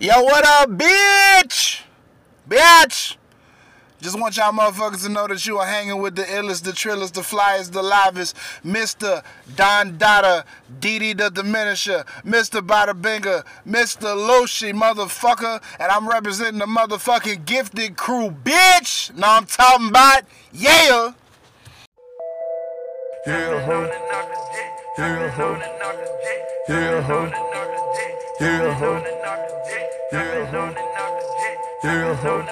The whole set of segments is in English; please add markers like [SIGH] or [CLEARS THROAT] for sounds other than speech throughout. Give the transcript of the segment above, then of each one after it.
Yo, what up, bitch? Bitch! Just want y'all motherfuckers to know that you are hanging with the illest, the trillest, the flyest, the livest, Mr. Don Dada, Didi the Diminisher, Mr. Bada Binger, Mr. Loshi, motherfucker, and I'm representing the motherfucking gifted crew, bitch! Now I'm talking about, yeah! Yeah, ho. Yeah, ho. Yeah, ho. Yeah, ho. Yeah, ho. Yeah, ho.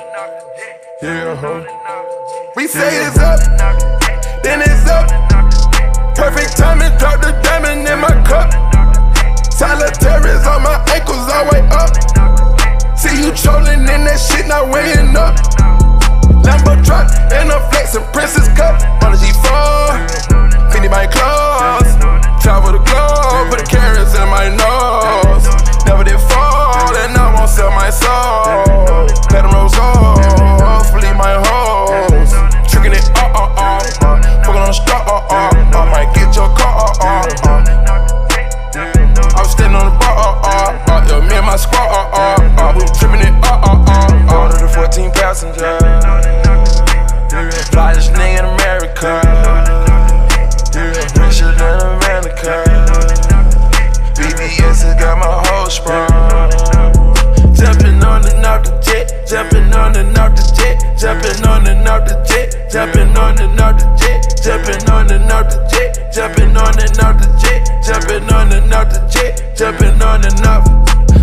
Yeah, ho. We say it's up, then it's up. Perfect timing, drop the diamond in my cup. Solitaires on my ankles, all way up. See you trolling in that shit, not weighing up. Lambo truck and a flexin' princess cup on the G4. Fendi my clothes. Travel the globe, put the carrots in my nose. Never did fall, and I won't sell my soul. Let them rose off, leave my hoes. Tricking it, uh uh uh. Fucking on the straw, uh uh, uh. Might get your car, uh uh, uh. I was standing on the bar, uh uh, uh. Me and my squad, uh uh, uh. We tripping it, uh, uh. uh. Order the 14 passenger. Jumping on and off the jet, jumping on and off the jet, jumping on and off the jet, jumping on and off the jet, jumping on and off the jet, jumping on and off.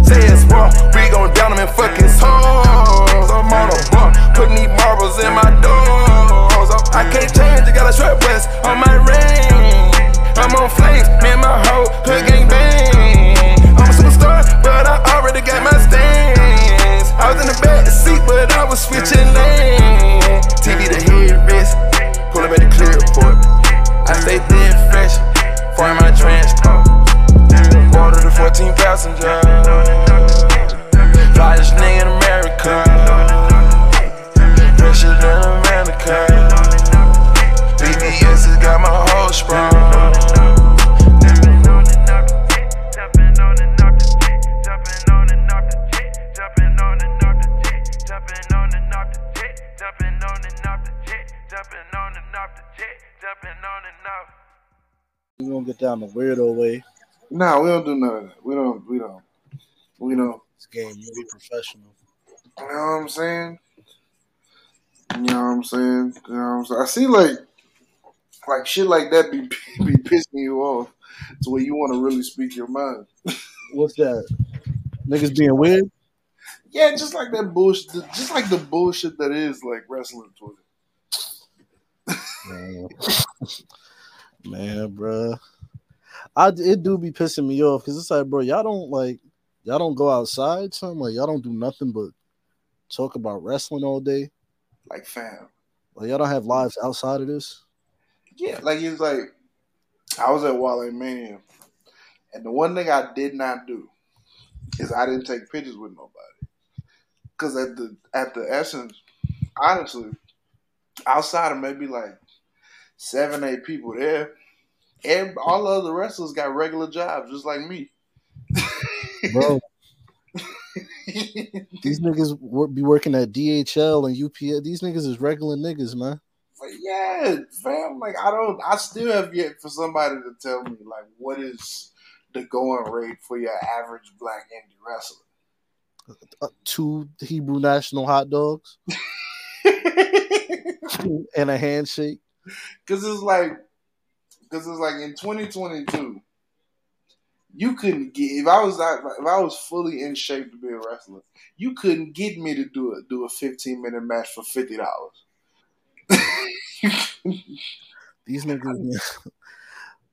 Say it's wrong, we gon' down them in fucking souls. I'm on a bump, putting these marbles in my doors. Oh, I can't change, I got a short west on my ring. I'm on flames, me and my hoe, hood gang bang. I'm a superstar, but I already got my stance. I was in the back seat, but I was switching lanes. 14 passenger. Flyest nigga in America. Richer than America. BBS has got my whole sprung. Jumping on and off the jet, jumping on and off the jet, jumping on and off the jet, jumping on and off the jet, jumping on and off the jet, jumping on and off the jet, jumping on and off. We gonna get down the weirdo way. Nah, we don't do none of that. We don't. We don't. We don't. This game, you be professional. You know what I'm saying? You know what I'm saying? You know what I'm saying? I see like like shit like that be [LAUGHS] be pissing you off to where you want to really speak your mind. [LAUGHS] What's that? Niggas being weird? Yeah, just like that bullshit. Just like the bullshit that is like wrestling Twitter. Man, [LAUGHS] man, bruh. I it do be pissing me off because it's like, bro, y'all don't like y'all don't go outside, something like y'all don't do nothing but talk about wrestling all day. Like fam. Like y'all don't have lives outside of this. Yeah, like it's like I was at WrestleMania, and the one thing I did not do is I didn't take pictures with nobody. Cause at the at the essence, honestly, outside of maybe like seven, eight people there, every, all of the other wrestlers got regular jobs just like me. Bro, [LAUGHS] these niggas wor- be working at DHL and UPS. These niggas is regular niggas, man. But yeah, fam, like I don't I still have yet for somebody to tell me like what is the going rate for your average black indie wrestler. Uh, two Hebrew national hot dogs [LAUGHS] and a handshake. [LAUGHS] Cause it's like, cause it's like in 2022, you couldn't get if I was not if I was fully in shape to be a wrestler, you couldn't get me to do a do a 15 minute match for fifty dollars. [LAUGHS] These niggas.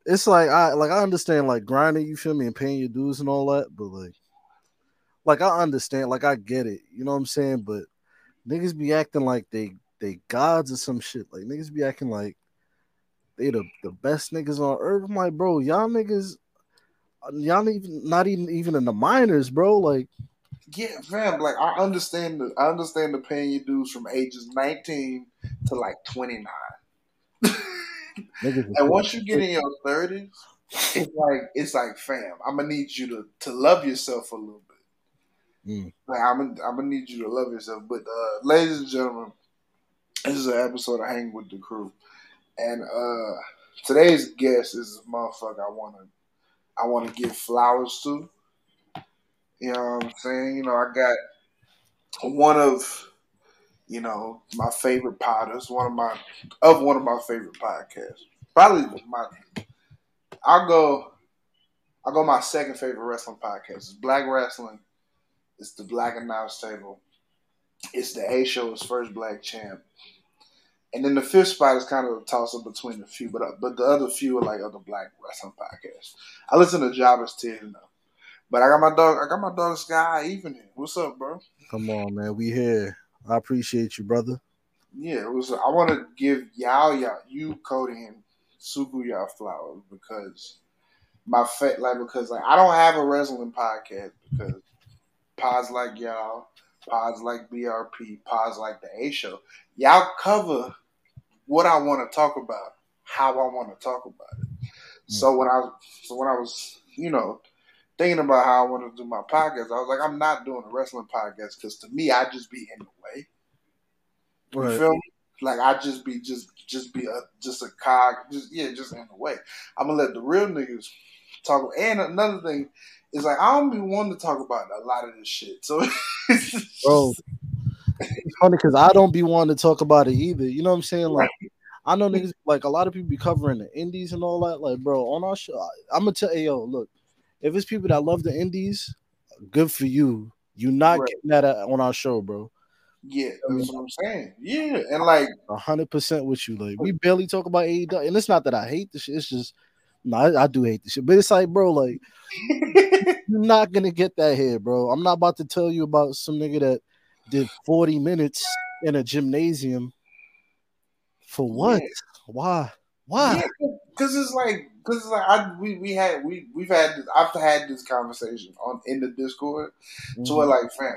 It's like I like I understand like grinding, you feel me, and paying your dues and all that, but like, like I understand, like I get it, you know what I'm saying, but niggas be acting like they they gods or some shit. Like niggas be acting like they the, the best niggas on earth. I'm like, bro, y'all niggas, y'all even not even even in the minors, bro. Like, yeah, fam. Like I understand the I understand the paying your dues from ages 19 to like 29. And once you get in your 30s, it's like it's like fam. I'm gonna need you to to love yourself a little bit. Mm. Like I'm gonna, I'm gonna need you to love yourself. But uh, ladies and gentlemen, this is an episode of Hang with the Crew, and uh, today's guest is a motherfucker I wanna I wanna give flowers to. You know what I'm saying? You know I got one of you know my favorite podders, one of my of one of my favorite podcasts. Probably my I'll go I'll go my second favorite wrestling podcast. It's Black Wrestling. It's the Black and Announce Table. It's the A Show's first black champ. And then the fifth spot is kind of a toss up between a few, but uh, but the other few are like other black wrestling podcasts. I listen to Ted enough. But I got my dog I got my dog Sky Even. What's up, bro? Come on, man. We here. I appreciate you, brother. Yeah, it was I wanna give y'all y'all you Cody and Suku y'all flowers because my fa- like because like I don't have a wrestling podcast because pods like y'all, pods like BRP, pods like the A show, y'all cover what I want to talk about, how I want to talk about it. Hmm. So when I so when I was you know thinking about how I want to do my podcast, I was like, I'm not doing a wrestling podcast because to me, I just be in the way. You Right. feel me? Like I just be just just be a just a cog, just yeah, just in the way. I'm gonna let the real niggas talk. And another thing is like I don't be wanting to talk about a lot of this shit. So, [LAUGHS] Bro, it's funny because I don't be wanting to talk about it either. You know what I'm saying? Like, I know niggas like a lot of people be covering the indies and all that. Like, bro, on our show, I'm gonna tell you, yo, look, if it's people that love the indies, good for you. You're not Right. getting that at- on our show, bro. yeah, that's what I'm saying. Yeah, and like hundred percent with you. Like, we barely talk about AEW, and it's not that I hate the shit. It's just, no, I, I do hate the shit. But it's like, bro, like, [LAUGHS] you're not gonna get that here, bro. I'm not about to tell you about some nigga that did 40 minutes in a gymnasium. For what? Yeah. Why? Why? because it's like because it's like I we we had we we've had this, I've had this conversation on in the Discord. So we're Mhm. like, fam,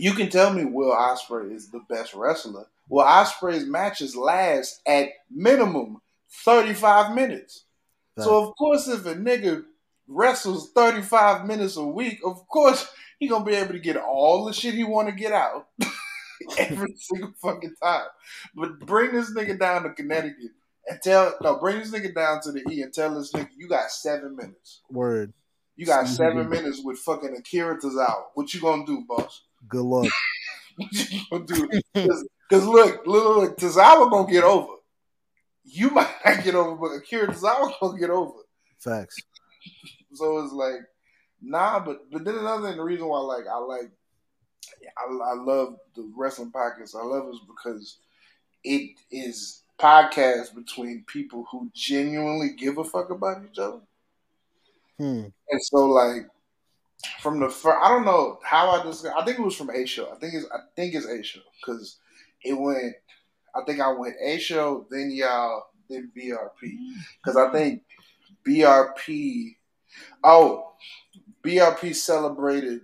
you can tell me Will Ospreay is the best wrestler. Will Ospreay's matches last at minimum 35 minutes. So of course if a nigga wrestles 35 minutes a week, of course he gonna be able to get all the shit he wanna get out [LAUGHS] [LAUGHS] every single fucking time. But bring this nigga down to Connecticut and tell no, bring this nigga down to the E and tell this nigga you got seven minutes. Word. You got Mhm. seven minutes with fucking Akira Tozawa. What you gonna do, boss? Good luck. [LAUGHS] [LAUGHS] What you gonna do? Because look, look, look, Tozawa gonna get over. You might not get over, but Akira Tozawa gonna get over. Facts. So it's like, nah, but but then another thing, the reason why like I like I, I love the wrestling podcast. I love it because it is podcast between people who genuinely give a fuck about each other. Hmm. And so like from the first, I don't know how I just I think it was from A show. I think it's I think it's A show because it went. I think I went A show, then y'all, then BRP because I think BRP. Oh, BRP celebrated.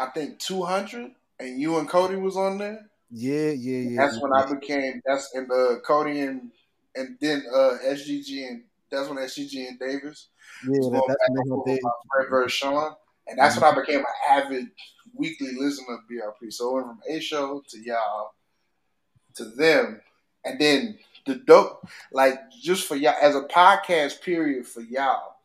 I think two hundred, and you and Cody was on there. Yeah, yeah, yeah. That's yeah. when I became. That's and uh, Cody and and then uh, SGG and that's when SGG and Davis Yeah, was that, going that's when they, my friend versus Sean, and that's when I became an avid weekly listener of BRP. So it went from A show to y'all to them, and then the dope, like just for y'all as a podcast period for y'all,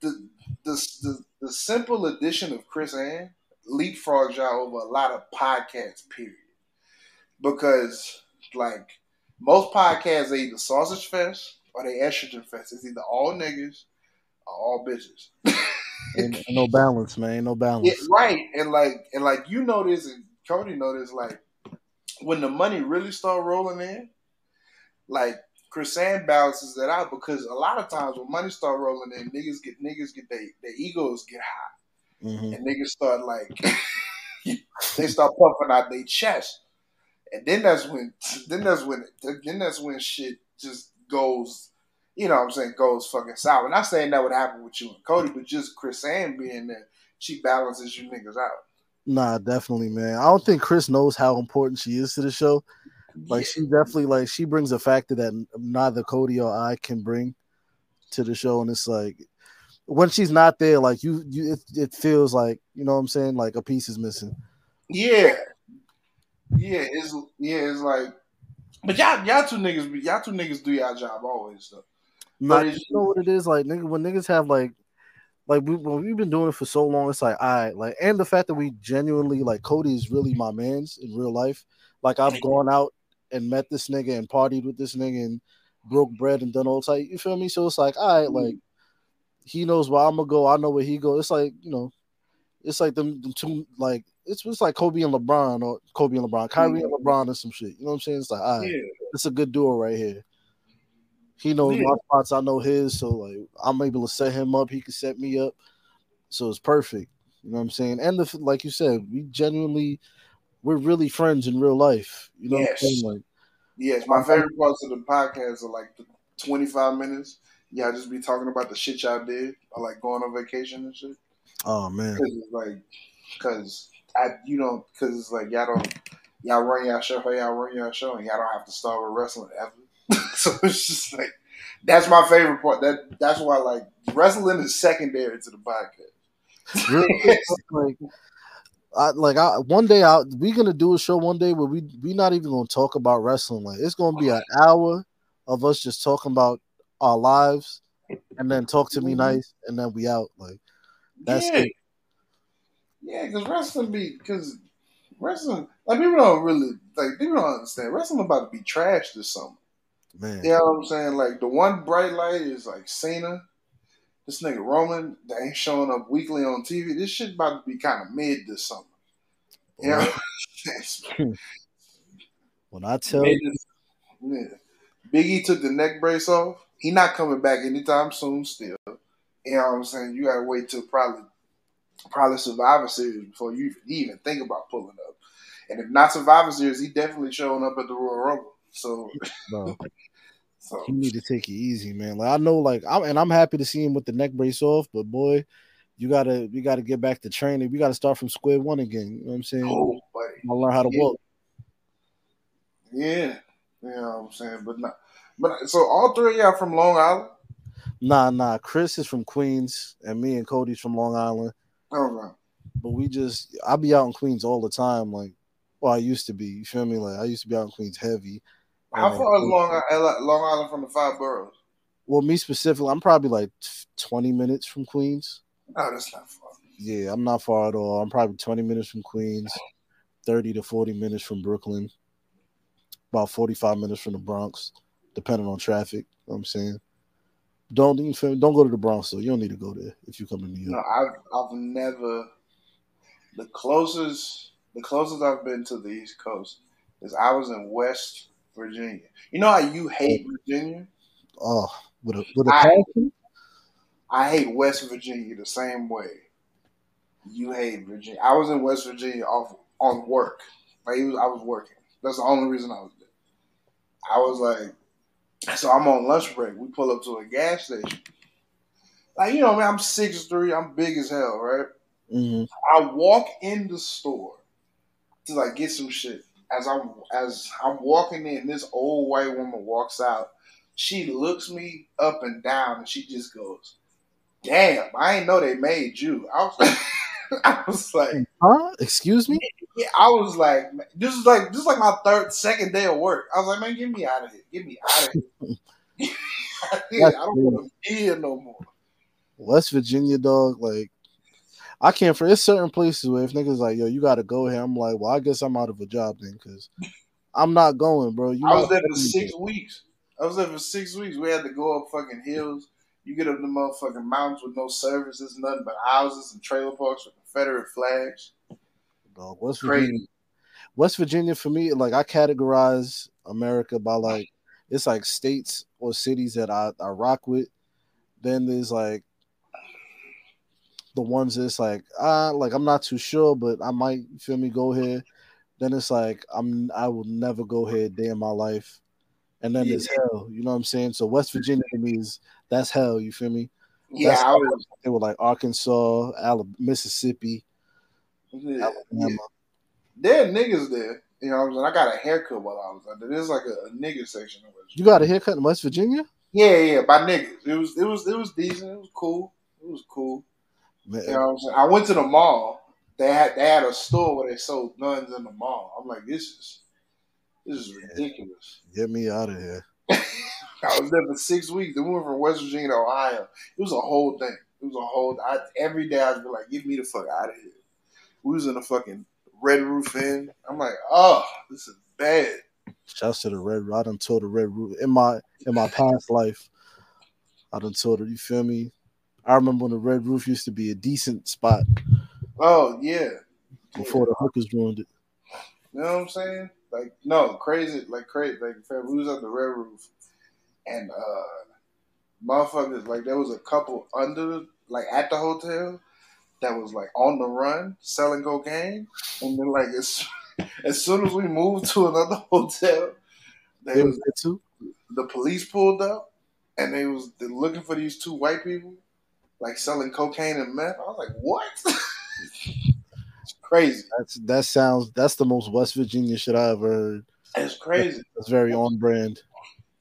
the the the, the simple addition of Chris Ann leapfrogs y'all over a lot of podcasts. Period, because like most podcasts, they either sausage fest or they estrogen fest. It's either all niggas or all bitches. [LAUGHS] ain't no balance, man. No balance. Yeah, right. And like and like you know this and Cody know this, like when the money really start rolling in, like Chris balances that out because a lot of times when money start rolling in, niggas get niggas get they their egos get high Mhm. and niggas start like [LAUGHS] they start puffing out their chest. And then that's when then that's when then that's when shit just goes you know what I'm saying, goes fucking sour. Not saying that would happen with you and Cody, but just Chris Ann being there, she balances you niggas out. Nah, definitely, man. I don't think Chris knows how important she is to the show. Like she definitely like she brings a factor that neither Cody or I can bring to the show, and it's like when she's not there, like you, you, it, it feels like you know what I'm saying, like a piece is missing. Yeah, yeah, it's yeah, it's like, but y'all, y'all two niggas, y'all two niggas do y'all job always though. It's- you know what it is, like nigga, when niggas have like, like we when we've been doing it for so long, it's like all right, like, and the fact that we genuinely like Cody is really my man's in real life. Like I've gone out and met this nigga and partied with this nigga and broke bread and done all type. You feel me? So it's like all right, like mm-hmm. He knows where I'm gonna go. I know where he go. It's like you know, it's like them, them two like it's it's like Kobe and LeBron or Kobe and LeBron, Kyrie and mm-hmm. LeBron or some shit. You know what I'm saying? It's like all right, Yeah, it's a good duo right here. He knows Yeah. my spots, I know his, so like I'm able to set him up. He can set me up, so it's perfect. You know what I'm saying? And the, like you said, we genuinely, we're really friends in real life. You know what I'm saying? Like, yes. My favorite parts of the podcast are like the twenty five minutes. Y'all just be talking about the shit y'all did, or like going on vacation and shit. oh man, Cause it's like, cause I, you know, cause it's like y'all don't, y'all run y'all show, how y'all run y'all show, and y'all don't have to start with wrestling ever. [LAUGHS] so it's just like, that's my favorite part. That that's why like wrestling is secondary to the podcast. Real- [LAUGHS] like, I like I one day out. We gonna do a show one day where we we not even gonna talk about wrestling. Like it's gonna be an hour of us just talking about our lives, and then talk to me mm-hmm. nice, and then we out. Like that's yeah. it. Yeah, because wrestling be because wrestling like people don't really like people don't understand wrestling about to be trashed this summer. man. You know what I'm saying? Like the one bright light is like Cena. This nigga Roman that ain't showing up weekly on TV. This shit about to be kind of mid this summer. You know? [LAUGHS] When I tell you, yeah. Biggie took the neck brace off. He not coming back anytime soon. Still, you know what I'm saying? You gotta wait till probably probably Survivor Series before you even think about pulling up. And if not Survivor Series, he definitely showing up at the Royal Rumble. So, bro, [LAUGHS] so you need to take it easy, man. Like I know, like I'm and I'm happy to see him with the neck brace off, but boy, you gotta you gotta get back to training. We gotta start from square one again. You know what I'm saying? oh. I'll learn how to Yeah. walk. Yeah, you know what I'm saying, but not. But so all three of y'all from Long Island. Nah, nah. Chris is from Queens, and me and Cody's from Long Island. Oh, okay. But we just, I be out in Queens all the time. Like, well, I used to be. You feel me? Like, I used to be out in Queens heavy. How far is Long Island, Long Island from the five boroughs? Well, me specifically, I'm probably like 20 minutes from Queens. Oh, that's not far. Yeah, I'm not far at all. I'm probably 20 minutes from Queens, 30 to 40 minutes from Brooklyn, about 45 minutes from the Bronx, depending on traffic. You know what I'm saying? Don't you feel don't go to the Bronx So You don't need to go there if you come to New No, York. I've I've never. The closest the closest I've been to the East Coast is I was in West Virginia. You know how you hate Virginia? Oh, with a with a I- passion? I hate West Virginia the same way you hate Virginia. I was in West Virginia off on work. Like was, I was working. That's the only reason I was there. I was like, so I'm on lunch break. We pull up to a gas station. Like you know, man, I'm six three. I'm big as hell, right? Mhm. I walk in the store to like get some shit. As I'm as I'm walking in, this old white woman walks out. She looks me up and down, and she just goes, "Damn, I ain't know they made you." I was like, [LAUGHS] [LAUGHS] I was like, Huh? Excuse me? yeah, I was like, this is like this is like my third, second day of work. I was like, man, get me out of here, get me out of here. [LAUGHS] [LAUGHS] I don't want to be here no more. West Virginia, dog. Like, I can't. For it's certain places where if niggas like, yo, you got to go here. I'm like, well, I guess I'm out of a job then, because I'm not going, bro. You I was there for six weeks. I was there for six weeks. We had to go up fucking hills. You get up the motherfucking mountains with no services, nothing but houses and trailer parks with Confederate flags. Dog, West Virginia. Crazy. West Virginia for me, like I categorize America by like it's like states or cities that I, I rock with. Then there's like the ones that's like ah like I'm not too sure, but I might feel me go here. Then it's like I'm I will never go here a day in my life. And then there's hell, you know what I'm saying? So West Virginia to me is that's hell, you feel me? Yeah, That's- I was. They were like Arkansas, Alabama, Mississippi, Yeah, Alabama. There are niggas there. You know what I'm saying? I got a haircut while I was out there. There's like a, a nigga section. You got a haircut in West Virginia? Yeah, yeah, by niggas. It was it was it was decent. It was cool. It was cool. Man, You know what I'm saying? I went to the mall. They had they had a store where they sold guns in the mall. I'm like, this is this is ridiculous. get me out of here. [LAUGHS] I was there for six weeks. Then we went from West Virginia to Ohio. It was a whole thing. It was a whole. I, every day I'd be like, "Get me the fuck out of here." We was in a fucking Red Roof Inn. I'm like, "Oh, this is bad." Shouts to the red. Roof. I done told the red roof in my in my past life. I done told her. You feel me? I remember when the red roof used to be a decent spot Oh yeah, before the hookers ruined it. You know what I'm saying? Like no, crazy, like crazy. Like we was at the Red Roof, and uh motherfuckers like there was a couple under like at the hotel that was like on the run selling cocaine, and then like as [LAUGHS] as soon as we moved to another [LAUGHS] hotel, they They was there too. the police pulled up, and they was looking for these two white people, like selling cocaine and meth. I was like, what? it's [LAUGHS] crazy. That's that sounds. That's the most West Virginia shit I ever heard. It's crazy. That's very on brand.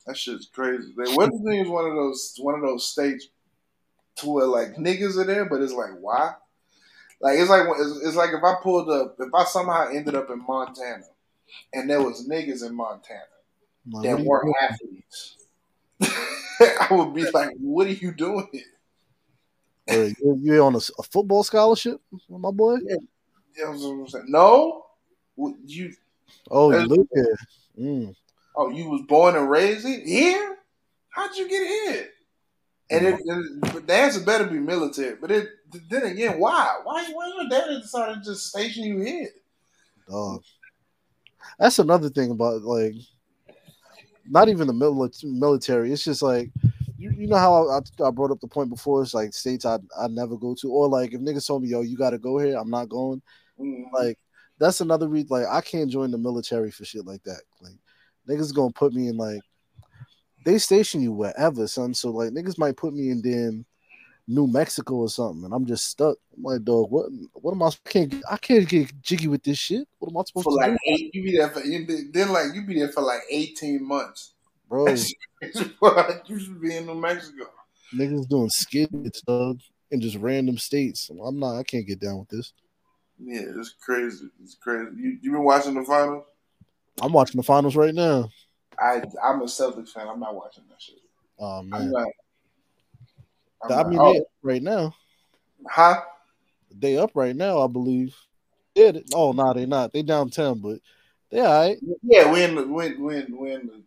That shit's crazy. West is one of those one of those states to where like niggas are there, but it's like why? Like it's like it's, it's like if I pulled up, if I somehow ended up in Montana, and there was niggas in Montana like, that what are you weren't athletes, [LAUGHS] I would be like, "What are you doing here?" You on a, a football scholarship, my boy? You know what I'm saying? No, you Oh, you live here. Mm. Oh you was born and raised here? How'd you get here? And it, it, but the answer better be military. But it, then again, why? Why? Why your daddy decided to just station you here? Dog. That's another thing about like, not even the mili- military. It's just like, you, you know how I, I brought up the point before. It's like states I I never go to, or like if niggas told me, yo, you got to go here, I'm not going. Mm, Like that's another reason. Like I can't join the military for shit like that. Like niggas gonna put me in like they station you wherever, son. So like niggas might put me in damn New Mexico or something, and I'm just stuck. I'm like, dog, what? What am I? I can't I can't get jiggy with this shit. What am I supposed for to like do, eight, you be there for you be, then like you be there for like eighteen months. bro? [LAUGHS] you should be in New Mexico. niggas doing skits, dog, in just random states. I'm not. I can't get down with this. Yeah, it's crazy. It's crazy. You you been watching the finals? I'm watching the finals right now. I I'm a Celtics fan. I'm not watching that shit. Oh I'm man, not. I'm I mean, oh, right now. huh? They up right now, I believe. Yeah. They, oh no, they not. They down ten, but they all right. Yeah, when when when when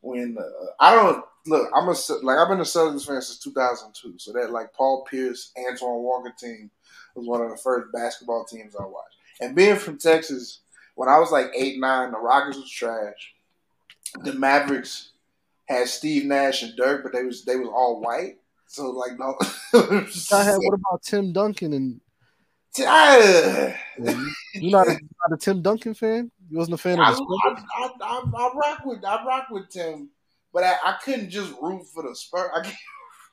when uh, I don't look, I'm a like I've been a Celtics fan since 2002. So that like Paul Pierce, Antoine Walker team was one of the first basketball teams I watched. And being from Texas, when I was like eight nine, the Rockets was trash. The Mavericks had Steve Nash and Dirk, but they was they was all white. So like no, [LAUGHS] I had. What about Tim Duncan and I, you not a, not a Tim Duncan fan? You wasn't a fan of I, the Spurs? I, I, I rock with I rock with Tim, but I, I couldn't just root for the Spurs. I can't,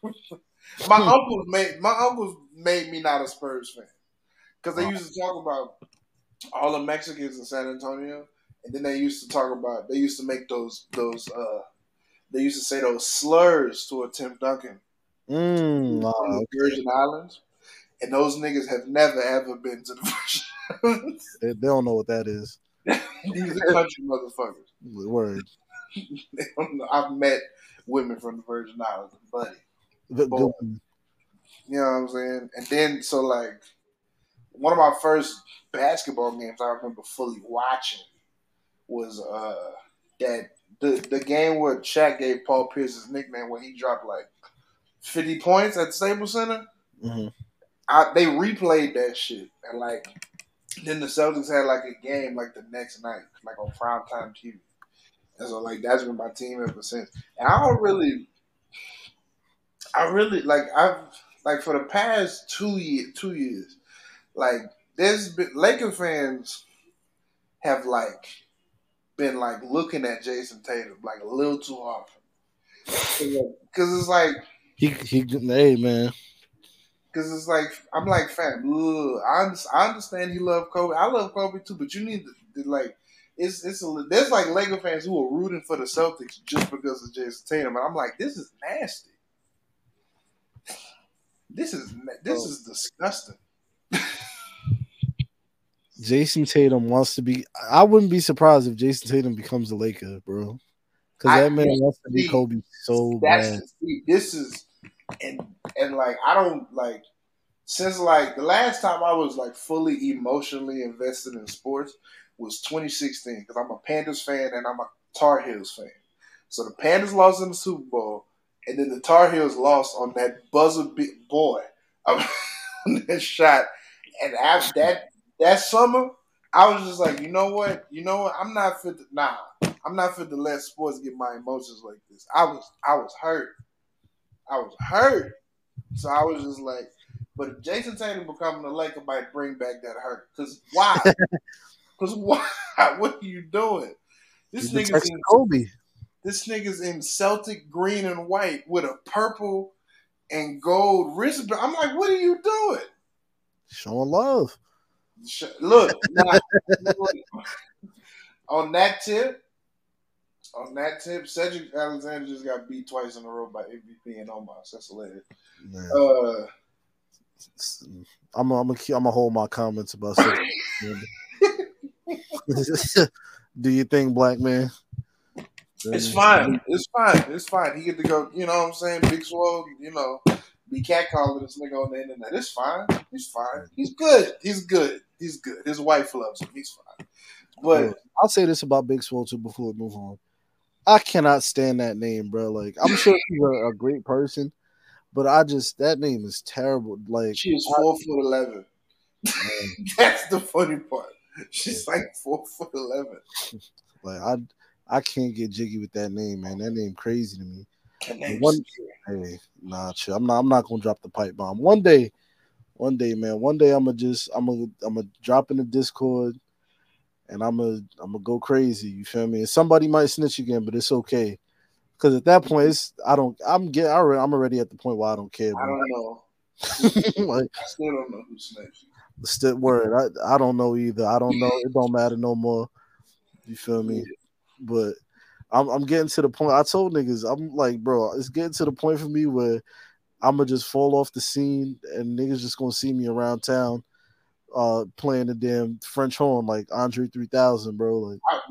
[LAUGHS] my hmm. uncles made my uncles made me not a Spurs fan because they used to talk about all the Mexicans in San Antonio, and then they used to talk about they used to make those those uh they used to say those slurs to a Tim Duncan Mm, the Virgin Islands, and those niggas have never ever been to the [LAUGHS] Virgin Islands. they, they don't know what that is. These are country motherfuckers. Word. [LAUGHS] They don't know. I've met women from the Virgin Islands, buddy. Boy. one. You know what I'm saying? And then, so like, one of my first basketball games I remember fully watching was uh that the the game where Shaq gave Paul Pierce his nickname when he dropped like 50 points at Staples Center. Mhm. I, they replayed that shit and like then the Celtics had like a game like the next night, like on primetime TV. And so like that's been my team ever since. And I don't really I really like I've like for the past two year two years, like there's been Laker fans have like been like looking at Jayson Tatum like a little too often because it's like He he. Hey man, Cause it's like I'm like, fam, ugh, I, I understand he loved Kobe. I love Kobe too, but you need to, to, like, it's it's a, there's like Laker fans who are rooting for the Celtics just because of Jayson Tatum, and I'm like, this is nasty. this is this oh. is disgusting. Jayson Tatum wants to be. I wouldn't be surprised if Jayson Tatum becomes a Laker, bro. Because I- that man wants to be Kobe so That's bad. this is and and like I don't like since like the last time I was like fully emotionally invested in sports was 2016 because I'm a Panthers fan and I'm a Tar Heels fan. So the Panthers lost in the Super Bowl, and then the Tar Heels lost on that buzzer beat boy [LAUGHS] on that shot. And after that that summer, I was just like, you know what, you know what, I'm not fit. To, nah, I'm not fit to let sports get my emotions like this. I was I was hurt. I was hurt. So I was just like, but if Jayson Tatum becoming a Laker might bring back that hurt. Cause why? [LAUGHS] Cause why? [LAUGHS] What are you doing? This He's nigga's in Kobe. this nigga's in Celtic green and white with a purple and gold wristband. I'm like, what are you doing? Showing love. Look, now, [LAUGHS] on that tip, on that tip, Cedric Alexander just got beat twice in a row by MVP and Omos. That's hilarious. Uh, I'm I'm gonna I'm gonna hold my comments about. Cedric. [LAUGHS] [LAUGHS] Do you think, black man? it's fine. It's fine. It's fine. He get to go. You know what I'm saying? Big Swole. You know, be catcalling this nigga on the internet. It's fine. He's fine. He's good. He's good. He's good. His wife loves him. He's fine. But Bro, I'll say this about Big Swole too before we move on. I cannot stand that name, bro. Like I'm sure he's a, a great person, but I just that name is terrible. Like she is four foot eleven. [LAUGHS] That's the funny part. She's like four foot eleven. [LAUGHS] like I I can't get jiggy with that name, man. That name crazy to me. One- Hey, nah, chill. I'm not I'm not gonna drop the pipe bomb. One day, one day, man. One day I'm gonna just I'm gonna I'm gonna drop in the Discord and I'm gonna I'm gonna go crazy. You feel me? And somebody might snitch again, but it's okay. Cause at that point, it's I don't I'm get I already, I'm already at the point where I don't care. I don't know. [LAUGHS] like I still don't know who snitched. still word. I, I don't know either. I don't know. [LAUGHS] It don't matter no more. You feel me? But I'm I'm getting to the point. I told niggas, I'm like, bro, it's getting to the point for me where I'm gonna just fall off the scene and niggas just gonna see me around town uh playing the damn French horn like Andre 3000, bro. Like I,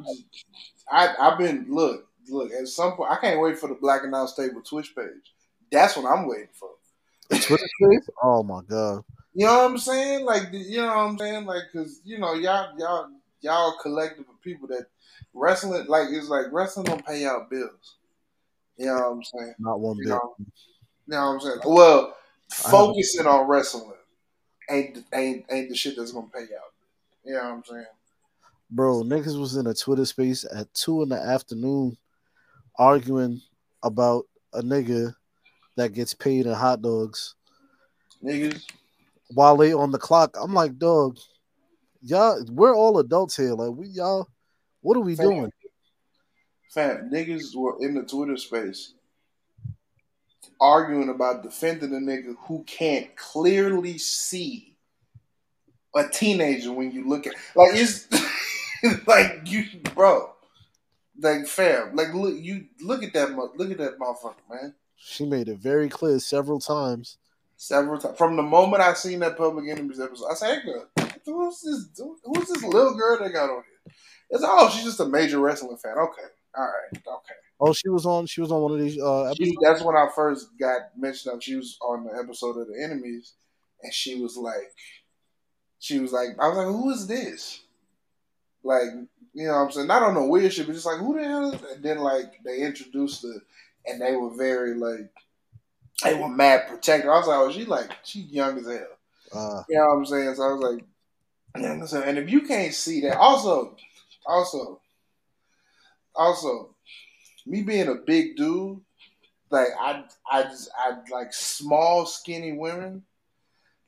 I I've been look look at some point. I can't wait for the Black and Out Stable Twitch page. That's what I'm waiting for. Oh my god. You know what I'm saying? Like you know what I'm saying? Like because you know y'all y'all y'all collective of people that wrestling like it's like wrestling don't pay out bills. You know what I'm saying? Not one You bit. know, you know what I'm saying? Well, focusing on wrestling ain't ain't ain't the shit that's gonna pay out. You know what I'm saying? Bro, niggas was in a Twitter space at two in the afternoon arguing about a nigga that gets paid in hot dogs Niggas, while they on the clock. I'm like, dog, y'all, we're all adults here. Like, we y'all, what are we Fam. doing? fam, niggas were in the Twitter space arguing about defending a nigga who can't clearly see a teenager when you look at like it's [LAUGHS] like you bro. Like fam, like look you look at that look at that motherfucker, man. She made it very clear several times. Several times from the moment I seen that Public Enemies episode, I said, hey, girl, "Who's this? Who's this little girl they got on here?" It's oh, she's just a major wrestling fan. Okay, all right, okay. Oh, she was on. She was on one of these uh, episodes. She, that's when I first got mentioned of. She was on the episode of the enemies, and she was like, she was like, I was like, who is this? Like, you know, what I'm saying, not on no weird shit, but just like, who the hell? Is and then like they introduced her, and they were very like, they were mad protector. I was like, oh, she like, she young as hell. Uh, You know what I'm saying? So I was like, young as and if you can't see that, also, also, also, me being a big dude, like I, I just, I like small, skinny women.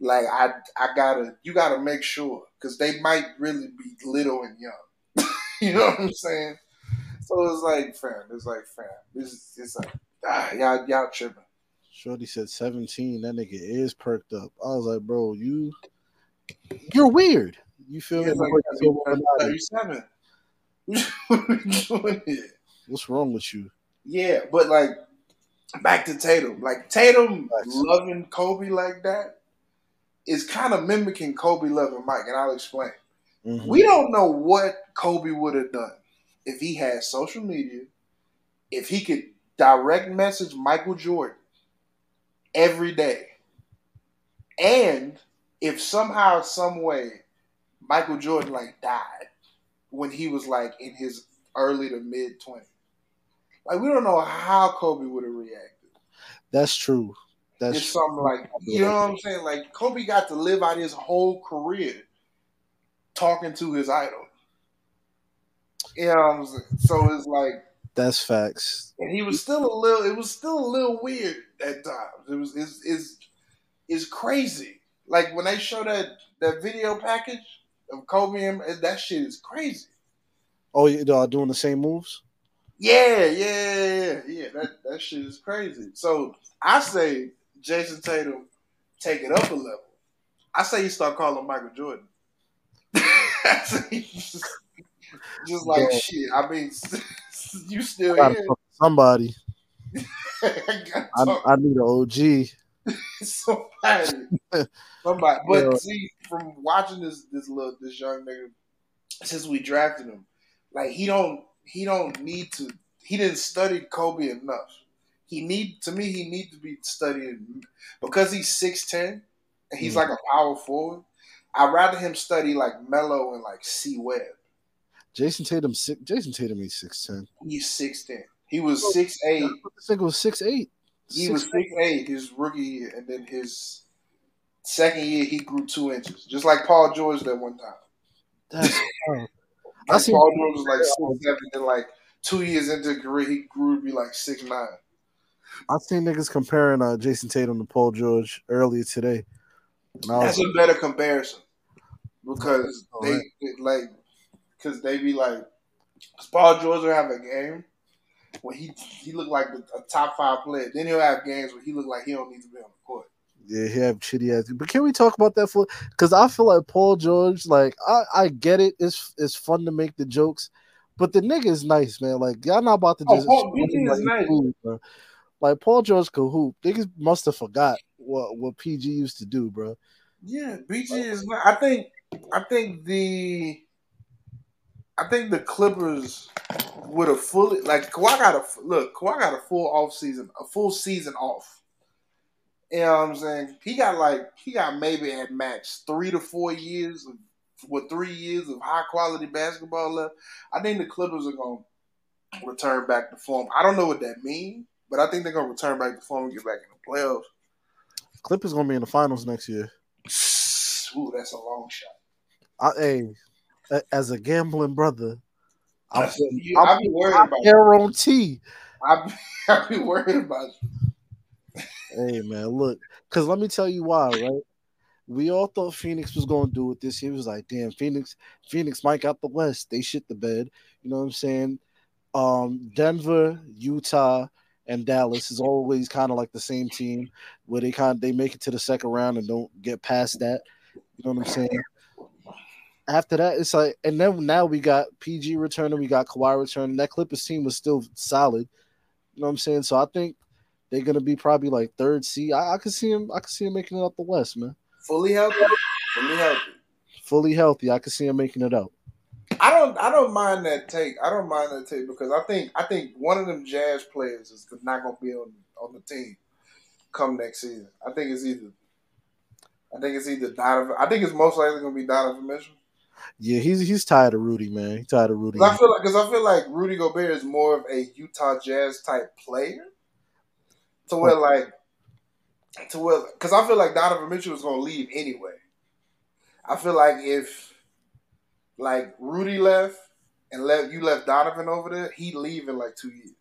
Like I, I gotta, you gotta make sure because they might really be little and young. [LAUGHS] you know what I'm saying? So it's like, fam, it's like, fam, this, it's like, ah, y'all, y'all tripping. Shorty said 17. That nigga is perked up. I was like, bro, you, you're weird. You feel me? It's like, Like, so Illuminati. 37. [LAUGHS] what are we doing? What's wrong with you? Yeah, but like back to Tatum. Like Tatum Facts. loving Kobe like that is kind of mimicking Kobe loving Mike, and I'll explain. Mhm. We don't know what Kobe would have done if he had social media, if he could direct message Michael Jordan every day, and if somehow, some way, Michael Jordan like died when he was like in his early to mid twenties. Like we don't know how Kobe would have reacted. That's true. That's It's something like you know what I'm saying. Like Kobe got to live out his whole career talking to his idol. You know what I'm saying? So it's like, that's facts. and he was still a little. It was still a little weird at times. It was. It's. It's, it's crazy. Like when they show that that video package of Kobe and that shit is crazy. Oh, you are doing the same moves? Yeah, yeah, yeah, yeah. That that shit is crazy. So I say Jayson Tatum take it up a level. I say you start calling Michael Jordan. Just, [LAUGHS] just like Yeah. shit. I mean, [LAUGHS] you still here. somebody. [LAUGHS] I I, I need an OG. [LAUGHS] somebody. Somebody. But Yeah. see, from watching this this little this young nigga since we drafted him, like he don't he don't need to he didn't study Kobe enough. He need to me he need to be studying because he's six ten and he's Mm. like a power forward. I'd rather him study like Melo and like C Webb. Jayson Tatum. Six, Jayson Tatum. He's six ten. He's six ten. He was six eight. This nigga was six eight. He was six eight his rookie year, and then his second year he grew two inches, just like Paul George that one time. That's [LAUGHS] wild. I Like seen- Paul George was like six seven, then like two years into career he grew to be like six nine. I seen niggas comparing uh, Jayson Tatum to Paul George earlier today. I was That's a better comparison because they right. like because they be like Paul George will have a game when he he looked like a, a top five player. Then he'll have games where he look like he don't need to be on the court. Yeah, he have shitty ass. But can we talk about that for? Because I feel like Paul George, like I, I get it. It's it's fun to make the jokes, but the nigga is nice, man. Like y'all not about to Oh, just. Paul- PG is like, nice. hoop, bro. Like Paul George could hoop. Niggas must have forgot what what PG used to do, bro. Yeah, PG is. Not, I think. I think the. I think the Clippers would have fully like Kawhi got a look. Kawhi got a full off season, a full season off. You know what I'm saying? He got like he got maybe at max three to four years of with three years of high quality basketball left. I think the Clippers are gonna return back to form. I don't know what that means, but I think they're gonna return back to form and get back in the playoffs. Clippers gonna be in the finals next year. Ooh, that's a long shot. I, hey, as a gambling brother, I'm, That's- you- I be worried I about you. guarantee. I be, [LAUGHS] I be worried about you. Hey man, look, because let me tell you why, right? We all thought Phoenix was going to do it this year. It was like, damn, Phoenix, Phoenix might got the West. They shit the bed. You know what I'm saying? Um, Denver, Utah, and Dallas is always kind of like the same team where they kind of they make it to the second round and don't get past that. You know what I'm saying? After that, it's like, and then now we got PG returning, we got Kawhi returning. That Clippers team was still solid. You know what I'm saying? So I think they're gonna be probably like third seed. I, I could see him. I could see him making it out the West, man. Fully healthy. Fully healthy. Fully healthy. I could see him making it out. I don't I don't mind that take. I don't mind that take because I think I think one of them jazz players is not gonna be on on the team come next season. I think it's either I think it's either Donovan I think it's most likely gonna be Donovan Mitchell. Yeah, he's he's tired of Rudy, man. He's tired of Rudy. I feel like because I feel like Rudy Gobert is more of a Utah Jazz type player. To where like to where because I feel like Donovan Mitchell is gonna leave anyway. I feel like if like Rudy left and left you left Donovan over there, he'd leave in like two years.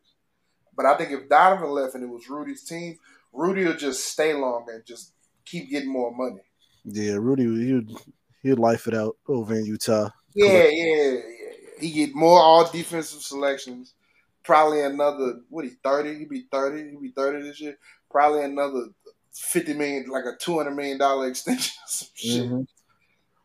But I think if Donovan left and it was Rudy's team, Rudy will just stay long and just keep getting more money. Yeah, Rudy, he'd he'd life it out over in Utah. Yeah, yeah, yeah. He get more all defensive selections. Probably another what he thirty? He be thirty. He be thirty this year. Probably another fifty million, like a two hundred million dollar [LAUGHS] extension, or some shit. Mhm.